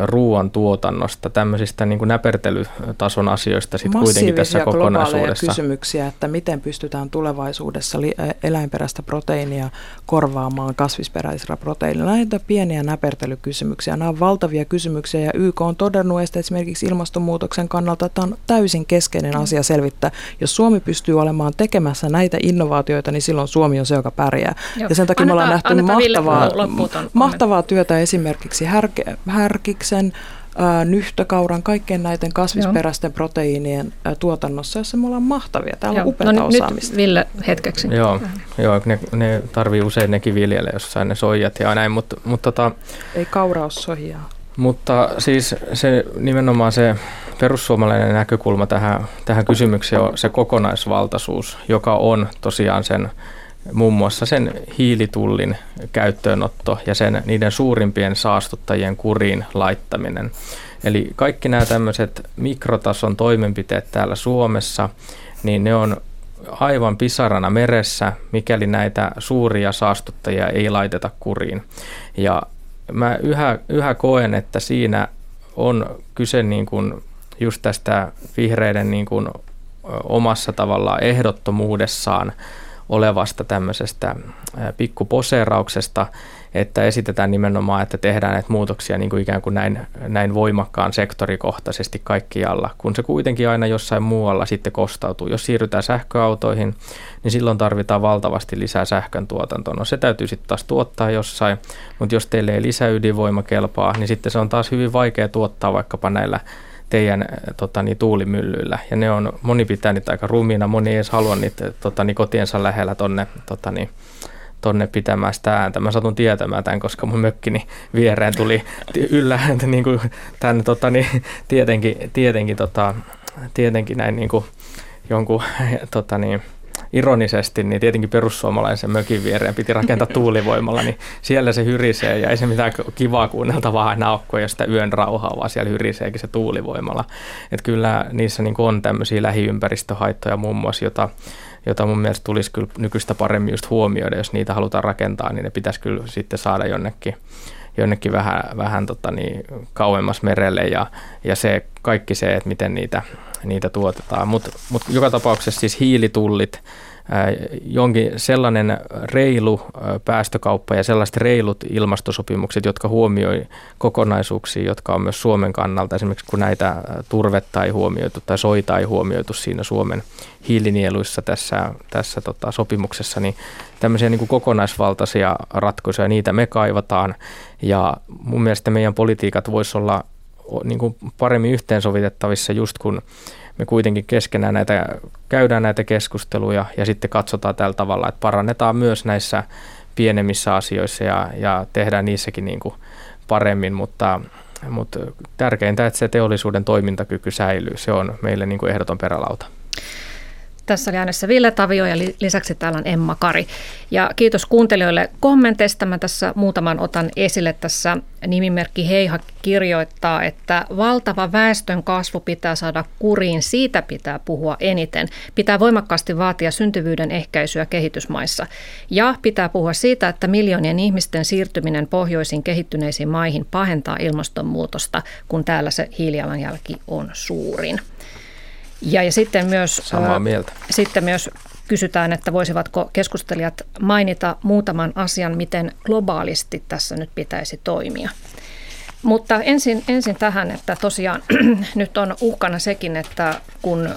ruoan tuotannosta, tämmöisistä niin kuin näpertelytason asioista sitten kuitenkin tässä kokonaisuudessa. kysymyksiä, että miten pystytään tulevaisuudessa eläinperäistä proteiinia korvaamaan kasvisperäisellä proteiinilla. Näitä pieniä näpertelykysymyksiä. Nämä on valtavia kysymyksiä ja YK on todennut että esimerkiksi ilmastonmuutoksen kannalta, että on täysin keskeinen asia selvittää. Jos Suomi pystyy olemaan tekemässä näitä innovaatioita, niin silloin Suomi on se, joka pärjää. Joo. Ja sen takia annetaan, me ollaan nähty mahtavaa, mahtavaa työtä esimerkiksi härke, härke Kiksen, ää, nyhtökauran, kaikkien näiden kasvisperäisten Joo. proteiinien tuotannossa, jossa me ollaan mahtavia. Täällä Joo. on upeaa no, osaamista. Nyt Ville hetkeksi. Joo, Joo ne, ne tarvii usein nekin viljellä jossain ne soijat ja näin, mutta, mutta tota, Ei kauraus soijaa. Mutta siis se nimenomaan se perussuomalainen näkökulma tähän, tähän kysymykseen on se kokonaisvaltaisuus, joka on tosiaan sen muun muassa sen hiilitullin käyttöönotto ja sen, niiden suurimpien saastuttajien kuriin laittaminen. Eli kaikki nämä tämmöiset mikrotason toimenpiteet täällä Suomessa, niin ne on aivan pisarana meressä, mikäli näitä suuria saastuttajia ei laiteta kuriin. Ja mä yhä, yhä koen, että siinä on kyse niin kuin just tästä vihreiden niin kuin omassa tavallaan ehdottomuudessaan olevasta tämmöisestä pikkuposeerauksesta, että esitetään nimenomaan, että tehdään näitä muutoksia niin kuin ikään kuin näin, näin voimakkaan sektorikohtaisesti kaikkialla, kun se kuitenkin aina jossain muualla sitten kostautuu. Jos siirrytään sähköautoihin, niin silloin tarvitaan valtavasti lisää sähkön tuotantoa. No se täytyy sitten taas tuottaa jossain, mutta jos teille ei lisäydinvoima kelpaa, niin sitten se on taas hyvin vaikea tuottaa vaikkapa näillä teidän eh, tota, niin, tuulimyllyillä. Ja ne on, moni pitää niitä aika rumiina, moni ei edes halua niitä tota, niin, kotiensa lähellä tonne, tota, niin, tonne pitämään sitä ääntä. Mä satun tietämään tämän, koska mun mökkini viereen tuli yllä niin kuin, tänne tota, niin, tietenkin, tietenkin, tota, tietenkin näin niin kuin, jonkun tota, niin, ironisesti, niin tietenkin perussuomalaisen mökin viereen piti rakentaa tuulivoimalla, niin siellä se hyrisee ja ei se mitään kivaa kuunneltavaa aina ole, kun sitä yön rauhaa, vaan siellä hyriseekin se tuulivoimalla. Että kyllä niissä niin on tämmöisiä lähiympäristöhaittoja muun muassa, jota, jota mun mielestä tulisi kyllä nykyistä paremmin just huomioida, jos niitä halutaan rakentaa, niin ne pitäisi kyllä sitten saada jonnekin jonnekin vähän, vähän tota niin, kauemmas merelle ja, ja se kaikki se, että miten niitä, niitä tuotetaan. Mutta mut joka tapauksessa siis hiilitullit, jonkin sellainen reilu päästökauppa ja sellaiset reilut ilmastosopimukset, jotka huomioi kokonaisuuksia, jotka on myös Suomen kannalta, esimerkiksi kun näitä turvetta ei huomioitu tai soita ei huomioitu siinä Suomen hiilinieluissa tässä, tässä tota, sopimuksessa, niin tämmöisiä niin kuin kokonaisvaltaisia ratkaisuja, niitä me kaivataan ja mun mielestä meidän politiikat voisi olla niin kuin paremmin yhteensovitettavissa just kun me kuitenkin keskenään näitä, käydään näitä keskusteluja ja sitten katsotaan tällä tavalla, että parannetaan myös näissä pienemmissä asioissa ja, ja tehdään niissäkin niin kuin paremmin, mutta, mutta tärkeintä, että se teollisuuden toimintakyky säilyy, se on meille niin kuin ehdoton perälauta. Tässä oli äänessä Ville Tavio ja lisäksi täällä on Emma Kari. Ja kiitos kuuntelijoille kommenteista. Mä tässä muutaman otan esille. Tässä nimimerkki Heiha kirjoittaa, että valtava väestön kasvu pitää saada kuriin. Siitä pitää puhua eniten. Pitää voimakkaasti vaatia syntyvyyden ehkäisyä kehitysmaissa. Ja pitää puhua siitä, että miljoonien ihmisten siirtyminen pohjoisiin kehittyneisiin maihin pahentaa ilmastonmuutosta, kun täällä se hiilijalanjälki on suurin. Ja, ja sitten myös, Samaa mieltä. sitten myös kysytään, että voisivatko keskustelijat mainita muutaman asian, miten globaalisti tässä nyt pitäisi toimia. Mutta ensin, ensin tähän, että tosiaan nyt on uhkana sekin, että kun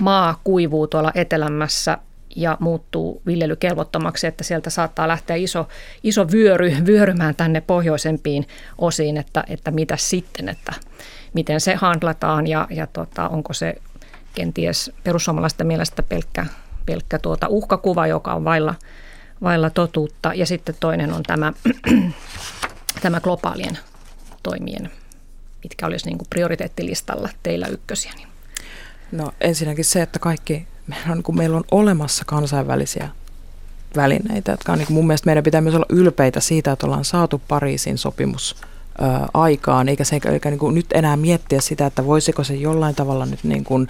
maa kuivuu tuolla etelämässä ja muuttuu viljelykelvottomaksi, että sieltä saattaa lähteä iso, iso vyöry vyörymään tänne pohjoisempiin osiin, että, että mitä sitten, että miten se handlataan ja, ja tota, onko se kenties perussuomalaisten mielestä pelkkä, pelkkä tuota uhkakuva, joka on vailla, vailla totuutta. Ja sitten toinen on tämä, tämä globaalien toimien, mitkä olisi niin kuin prioriteettilistalla teillä ykkösiä. Niin. No ensinnäkin se, että kaikki, meillä on, kun meillä on olemassa kansainvälisiä välineitä, jotka on niin mun mielestä meidän pitää myös olla ylpeitä siitä, että ollaan saatu Pariisin sopimus aikaan, eikä, se, eikä niin kuin nyt enää miettiä sitä, että voisiko se jollain tavalla nyt niin kuin,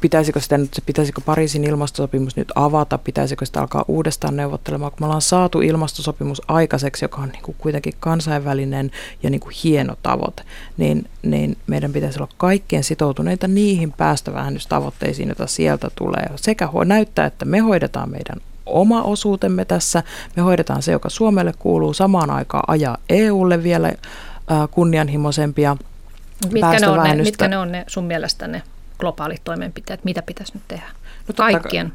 pitäisikö, sitä nyt, pitäisikö Pariisin ilmastosopimus nyt avata, pitäisikö sitä alkaa uudestaan neuvottelemaan, kun me ollaan saatu ilmastosopimus aikaiseksi, joka on niin kuin kuitenkin kansainvälinen ja niin kuin hieno tavoite, niin, niin meidän pitäisi olla kaikkien sitoutuneita niihin päästövähennystavoitteisiin, joita sieltä tulee. Sekä näyttää, että me hoidetaan meidän oma osuutemme tässä. Me hoidetaan se, joka Suomelle kuuluu. Samaan aikaan ajaa EUlle vielä äh, kunnianhimoisempia mitkä ne, on ne, mitkä ne on ne sun mielestä ne globaalit toimenpiteet? Mitä pitäisi nyt tehdä? No, Kaikkien.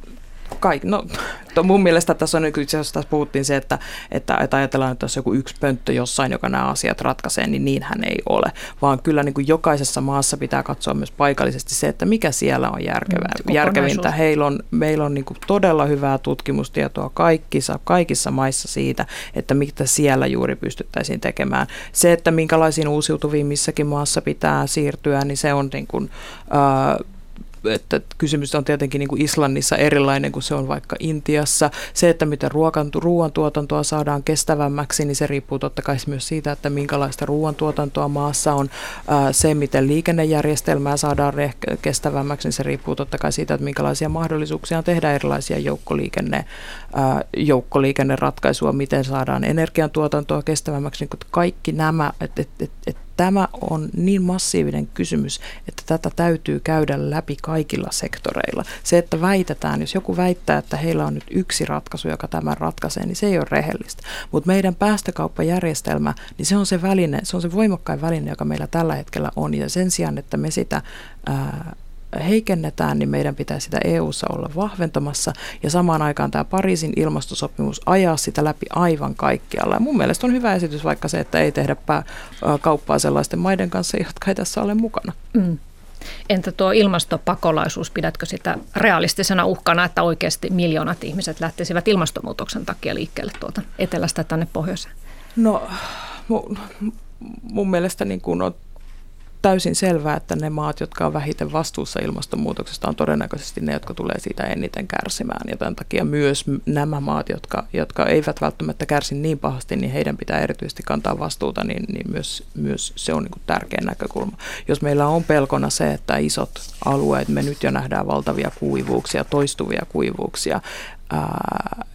Kaik, no, to, mun mielestä tässä on itse asiassa tässä puhuttiin se, että, että, että ajatellaan, että jos joku yksi pönttö jossain, joka nämä asiat ratkaisee, niin niinhän ei ole. Vaan kyllä niin kuin jokaisessa maassa pitää katsoa myös paikallisesti se, että mikä siellä on järkevää, mm, järkevintä. Heillä on, meillä on niin kuin todella hyvää tutkimustietoa kaikissa, kaikissa maissa siitä, että mitä siellä juuri pystyttäisiin tekemään. Se, että minkälaisiin uusiutuviin missäkin maassa pitää siirtyä, niin se on niin kuin, äh, että kysymys on tietenkin niin kuin Islannissa erilainen kuin se on vaikka Intiassa. Se, että miten ruokan, ruoantuotantoa saadaan kestävämmäksi, niin se riippuu totta kai myös siitä, että minkälaista ruoantuotantoa maassa on. Se, miten liikennejärjestelmää saadaan kestävämmäksi, niin se riippuu totta kai siitä, että minkälaisia mahdollisuuksia on tehdä erilaisia joukkoliikenne, joukkoliikenneratkaisua, miten saadaan energiantuotantoa kestävämmäksi. Niin kaikki nämä, että et, et, et tämä on niin massiivinen kysymys, että tätä täytyy käydä läpi kaikilla sektoreilla. Se, että väitetään, jos joku väittää, että heillä on nyt yksi ratkaisu, joka tämän ratkaisee, niin se ei ole rehellistä. Mutta meidän päästökauppajärjestelmä, niin se on se väline, se on se voimakkain väline, joka meillä tällä hetkellä on. Ja sen sijaan, että me sitä ää, heikennetään, niin meidän pitää sitä EU:ssa olla vahventamassa ja samaan aikaan tämä Pariisin ilmastosopimus ajaa sitä läpi aivan kaikkialla. Ja mun mielestä on hyvä esitys vaikka se, että ei tehdä pää, kauppaa sellaisten maiden kanssa, jotka ei tässä ole mukana. Mm. Entä tuo ilmastopakolaisuus, pidätkö sitä realistisena uhkana, että oikeasti miljoonat ihmiset lähtisivät ilmastonmuutoksen takia liikkeelle tuolta etelästä tänne pohjoiseen? No mun, mun mielestä niin kuin on täysin selvää, että ne maat, jotka on vähiten vastuussa ilmastonmuutoksesta, on todennäköisesti ne, jotka tulee siitä eniten kärsimään. Ja tämän takia myös nämä maat, jotka, jotka eivät välttämättä kärsi niin pahasti, niin heidän pitää erityisesti kantaa vastuuta, niin, niin myös, myös se on niin tärkeä näkökulma. Jos meillä on pelkona se, että isot alueet, me nyt jo nähdään valtavia kuivuuksia, toistuvia kuivuuksia, ää,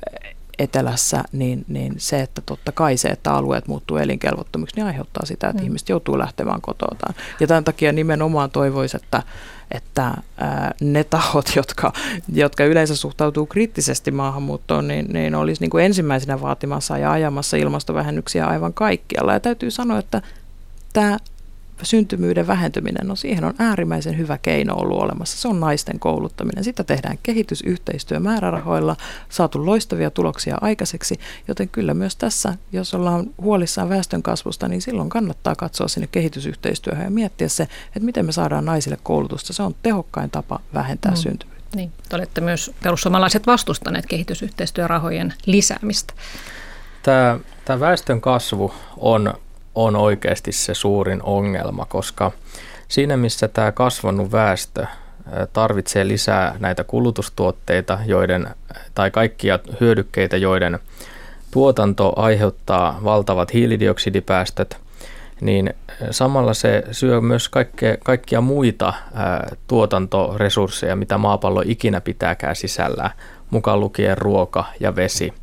etelässä, niin, niin se, että totta kai se, että alueet muuttuu elinkelvottomiksi, niin aiheuttaa sitä, että mm. ihmiset joutuu lähtemään kotoaan. Ja tämän takia nimenomaan toivoisi, että, että ää, ne tahot, jotka, jotka yleensä suhtautuu kriittisesti maahanmuuttoon, niin, niin olisi niin kuin ensimmäisenä vaatimassa ja ajamassa ilmastovähennyksiä aivan kaikkialla. Ja täytyy sanoa, että tämä syntymyyden vähentyminen, no siihen on äärimmäisen hyvä keino ollut olemassa. Se on naisten kouluttaminen. Sitä tehdään kehitysyhteistyömäärärahoilla, saatu loistavia tuloksia aikaiseksi, joten kyllä myös tässä, jos ollaan huolissaan väestön kasvusta, niin silloin kannattaa katsoa sinne kehitysyhteistyöhön ja miettiä se, että miten me saadaan naisille koulutusta. Se on tehokkain tapa vähentää mm. syntymyyttä. Niin, te olette myös perussuomalaiset vastustaneet kehitysyhteistyörahojen lisäämistä. Tämä, tämä väestön kasvu on on oikeasti se suurin ongelma, koska siinä missä tämä kasvanut väestö tarvitsee lisää näitä kulutustuotteita, joiden, tai kaikkia hyödykkeitä, joiden tuotanto aiheuttaa valtavat hiilidioksidipäästöt, niin samalla se syö myös kaikkea, kaikkia muita ää, tuotantoresursseja, mitä maapallo ikinä pitääkään sisällä, mukaan lukien ruoka ja vesi.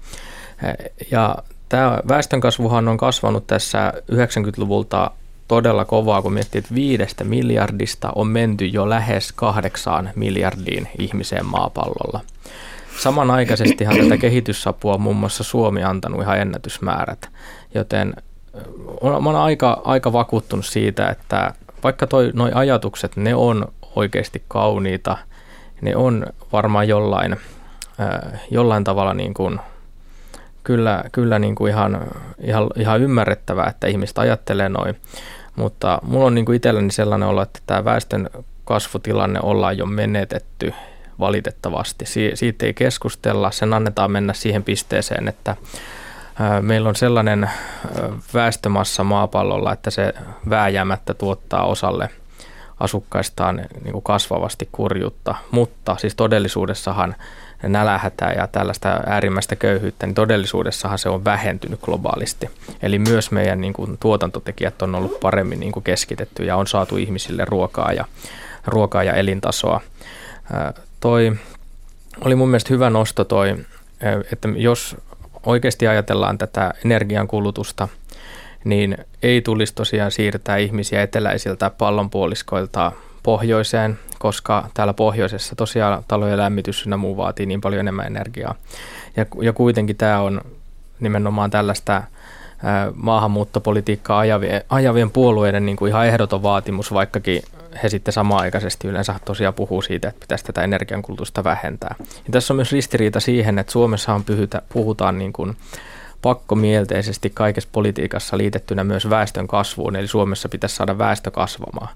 Ja Tämä väestönkasvuhan on kasvanut tässä 90-luvulta todella kovaa, kun miettii, että viidestä miljardista on menty jo lähes kahdeksaan miljardiin ihmiseen maapallolla. Samanaikaisestihan tätä kehitysapua muun muassa Suomi antanut ihan ennätysmäärät, joten olen aika, aika vakuuttunut siitä, että vaikka noi ajatukset, ne on oikeasti kauniita, ne on varmaan jollain, jollain tavalla niin kuin kyllä, kyllä niin kuin ihan, ihan, ihan ymmärrettävää, että ihmiset ajattelee noin. Mutta mulla on niin kuin itselläni sellainen olo, että tämä väestön kasvutilanne ollaan jo menetetty valitettavasti. Si- siitä ei keskustella, sen annetaan mennä siihen pisteeseen, että meillä on sellainen väestömassa maapallolla, että se vääjäämättä tuottaa osalle asukkaistaan niin kuin kasvavasti kurjuutta, mutta siis todellisuudessahan nälähätää ja tällaista äärimmäistä köyhyyttä, niin todellisuudessahan se on vähentynyt globaalisti. Eli myös meidän niin kuin, tuotantotekijät on ollut paremmin niin kuin, keskitetty ja on saatu ihmisille ruokaa ja, ruokaa ja elintasoa. toi oli mun mielestä hyvä nosto toi, että jos oikeasti ajatellaan tätä energiankulutusta, niin ei tulisi tosiaan siirtää ihmisiä eteläisiltä pallonpuoliskoilta pohjoiseen, koska täällä pohjoisessa tosiaan talojen lämmitys ja muu vaatii niin paljon enemmän energiaa. Ja, ja kuitenkin tämä on nimenomaan tällaista maahanmuuttopolitiikkaa ajavien, ajavien puolueiden niin kuin ihan ehdoton vaatimus, vaikkakin he sitten samaan-aikaisesti yleensä tosiaan puhuu siitä, että pitäisi tätä energiankulutusta vähentää. Ja tässä on myös ristiriita siihen, että Suomessahan pyhytä, puhutaan niin kuin pakkomielteisesti kaikessa politiikassa liitettynä myös väestön kasvuun, eli Suomessa pitäisi saada väestö kasvamaan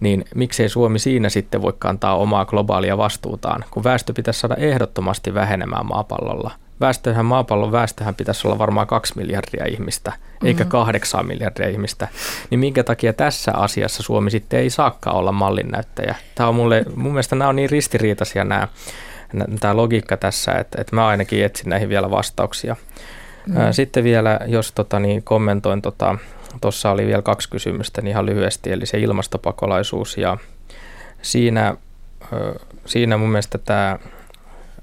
niin miksei Suomi siinä sitten voi kantaa omaa globaalia vastuutaan, kun väestö pitäisi saada ehdottomasti vähenemään maapallolla väestöhän, maapallon väestöhän pitäisi olla varmaan kaksi miljardia ihmistä, eikä kahdeksaa miljardia ihmistä. Niin minkä takia tässä asiassa Suomi sitten ei saakkaan olla mallinnäyttäjä? Tämä on mulle, mun mielestä nämä on niin ristiriitaisia nämä, tämä logiikka tässä, että, että mä ainakin etsin näihin vielä vastauksia. Mm. Sitten vielä, jos tota, niin kommentoin, tuossa oli vielä kaksi kysymystä niin ihan lyhyesti, eli se ilmastopakolaisuus ja siinä, siinä mun mielestä tämä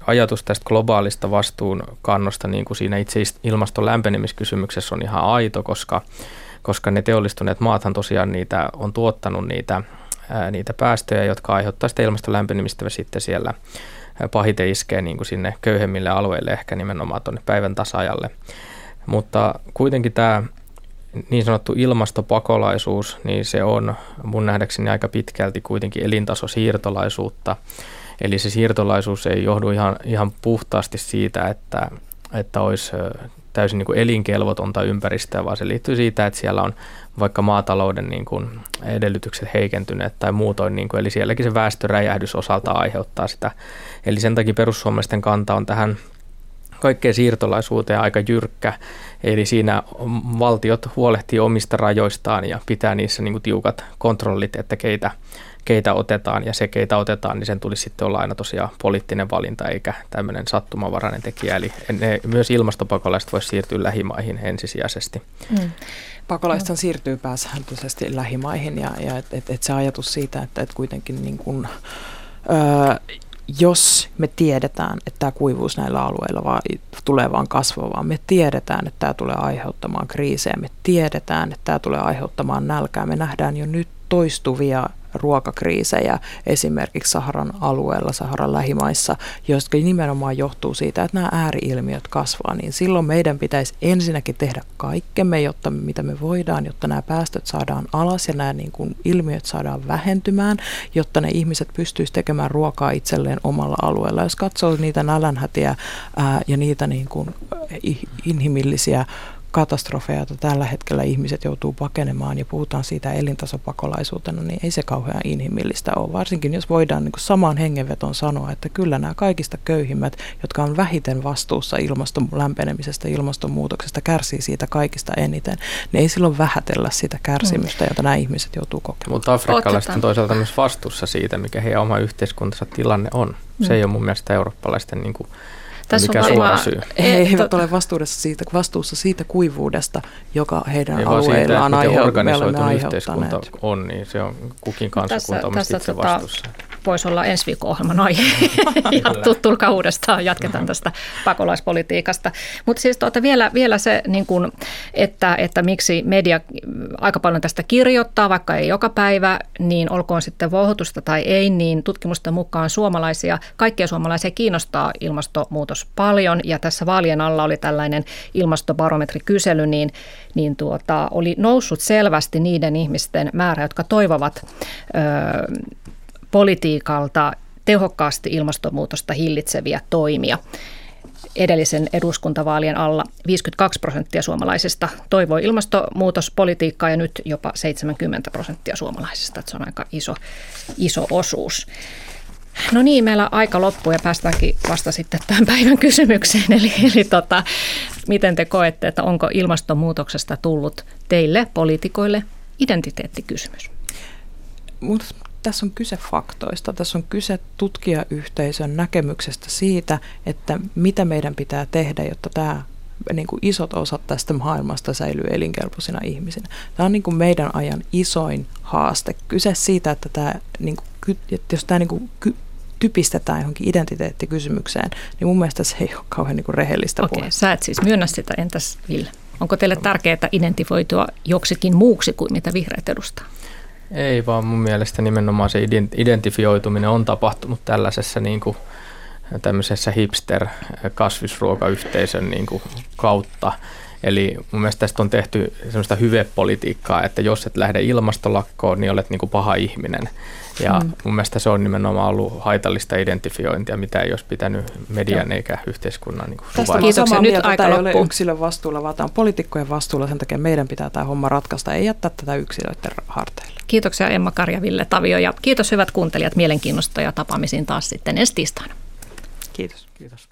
ajatus tästä globaalista vastuunkannosta niin kuin siinä itse ilmaston lämpenemiskysymyksessä on ihan aito, koska, koska ne teollistuneet maathan tosiaan niitä on tuottanut niitä, niitä päästöjä, jotka aiheuttaa sitä ilmaston lämpenemistä sitten siellä pahiten iskee niin kuin sinne köyhemmille alueille, ehkä nimenomaan tuonne päivän tasajalle. Mutta kuitenkin tämä niin sanottu ilmastopakolaisuus, niin se on mun nähdäkseni aika pitkälti kuitenkin elintasosiirtolaisuutta. Eli se siirtolaisuus ei johdu ihan, ihan puhtaasti siitä, että, että olisi täysin niin kuin elinkelvotonta ympäristöä, vaan se liittyy siitä, että siellä on vaikka maatalouden niin kuin edellytykset heikentyneet tai muutoin, niin kuin, eli sielläkin se väestöräjähdys osalta aiheuttaa sitä. Eli sen takia perussuomalaisten kanta on tähän kaikkeen siirtolaisuuteen aika jyrkkä, eli siinä valtiot huolehtii omista rajoistaan ja pitää niissä niin kuin tiukat kontrollit, että keitä, keitä otetaan ja se keitä otetaan, niin sen tulisi sitten olla aina tosiaan poliittinen valinta eikä tämmöinen sattumavarainen tekijä. Eli ne, myös ilmastopakolaiset voisi siirtyä lähimaihin ensisijaisesti. Mm. Pakolaisethan siirtyy pääsääntöisesti lähimaihin ja, ja et, et, et se ajatus siitä, että et kuitenkin niin kun, öö, jos me tiedetään, että tämä kuivuus näillä alueilla vaan, tulee vaan kasvamaan, me tiedetään, että tämä tulee aiheuttamaan kriisejä, me tiedetään, että tämä tulee aiheuttamaan nälkää, me nähdään jo nyt toistuvia ruokakriisejä esimerkiksi Saharan alueella, Saharan lähimaissa, jotka nimenomaan johtuu siitä, että nämä ääriilmiöt kasvaa, niin silloin meidän pitäisi ensinnäkin tehdä kaikkemme, jotta mitä me voidaan, jotta nämä päästöt saadaan alas ja nämä niin kuin ilmiöt saadaan vähentymään, jotta ne ihmiset pystyisivät tekemään ruokaa itselleen omalla alueella. Jos katsoo niitä nälänhätiä ää, ja niitä niin kuin inhimillisiä katastrofeja, joita tällä hetkellä ihmiset joutuu pakenemaan ja puhutaan siitä elintasopakolaisuutena, niin ei se kauhean inhimillistä ole. Varsinkin jos voidaan niin samaan hengenveton sanoa, että kyllä nämä kaikista köyhimmät, jotka on vähiten vastuussa ilmaston lämpenemisestä, ilmastonmuutoksesta, kärsii siitä kaikista eniten, niin ei silloin vähätellä sitä kärsimystä, jota nämä ihmiset joutuu kokemaan. Mutta afrikkalaiset on toisaalta myös vastuussa siitä, mikä heidän oma yhteiskuntansa tilanne on. Se ei ole mun mielestä eurooppalaisten niin kuin tässä mikä on suora syy? He eivät ole vastuussa siitä, vastuussa siitä kuivuudesta, joka heidän Ei alueillaan aiheuttanut. yhteiskunta on, niin se on kukin kansakunta tässä, tässä tota, vastuussa voisi olla ensi viikon ohjelman aihe. ja tulkaa uudestaan, jatketaan tästä pakolaispolitiikasta. Mutta siis tuota, vielä, vielä se, niin kun, että, että miksi media aika paljon tästä kirjoittaa, vaikka ei joka päivä, niin olkoon sitten vohotusta tai ei, niin tutkimusten mukaan suomalaisia, kaikkia suomalaisia kiinnostaa ilmastonmuutos paljon. Ja tässä vaalien alla oli tällainen ilmastobarometrikysely, niin, niin tuota, oli noussut selvästi niiden ihmisten määrä, jotka toivovat öö, politiikalta tehokkaasti ilmastonmuutosta hillitseviä toimia. Edellisen eduskuntavaalien alla 52 prosenttia suomalaisista toivoi ilmastonmuutospolitiikkaa ja nyt jopa 70 prosenttia suomalaisista. Se on aika iso, iso osuus. No niin, meillä aika loppuu ja päästäänkin vasta sitten tämän päivän kysymykseen. Eli, eli tota, miten te koette, että onko ilmastonmuutoksesta tullut teille, poliitikoille, identiteettikysymys? tässä on kyse faktoista, tässä on kyse tutkijayhteisön näkemyksestä siitä, että mitä meidän pitää tehdä, jotta tämä niin kuin isot osat tästä maailmasta säilyy elinkelpoisina ihmisinä. Tämä on niin kuin meidän ajan isoin haaste. Kyse siitä, että, tämä, niin kuin, että jos tämä niin kuin, typistetään johonkin identiteettikysymykseen, niin mun mielestä se ei ole kauhean niin kuin rehellistä Okei, puhetta. sä et siis myönnä sitä. Entäs Ville? Onko teille tärkeää identifoitua joksikin muuksi kuin mitä vihreät edustaa? Ei, vaan mun mielestä nimenomaan se identifioituminen on tapahtunut tällaisessa niin kuin, tämmöisessä hipster-kasvisruokayhteisön niin kuin, kautta. Eli mun mielestä tästä on tehty semmoista hyvepolitiikkaa, että jos et lähde ilmastolakkoon, niin olet niin kuin paha ihminen. Ja mm. mun mielestä se on nimenomaan ollut haitallista identifiointia, mitä ei olisi pitänyt median Joo. eikä yhteiskunnan niin Tästä samaa nyt mieltä, aika tämä loppu. ei ole yksilön vastuulla, vaan tämä on poliitikkojen vastuulla. Sen takia meidän pitää tämä homma ratkaista, ei jättää tätä yksilöiden harteille. Kiitoksia Emma Karja, Ville Tavio ja kiitos hyvät kuuntelijat mielenkiinnosta ja tapaamisiin taas sitten ensi tiistaina. Kiitos. Kiitos.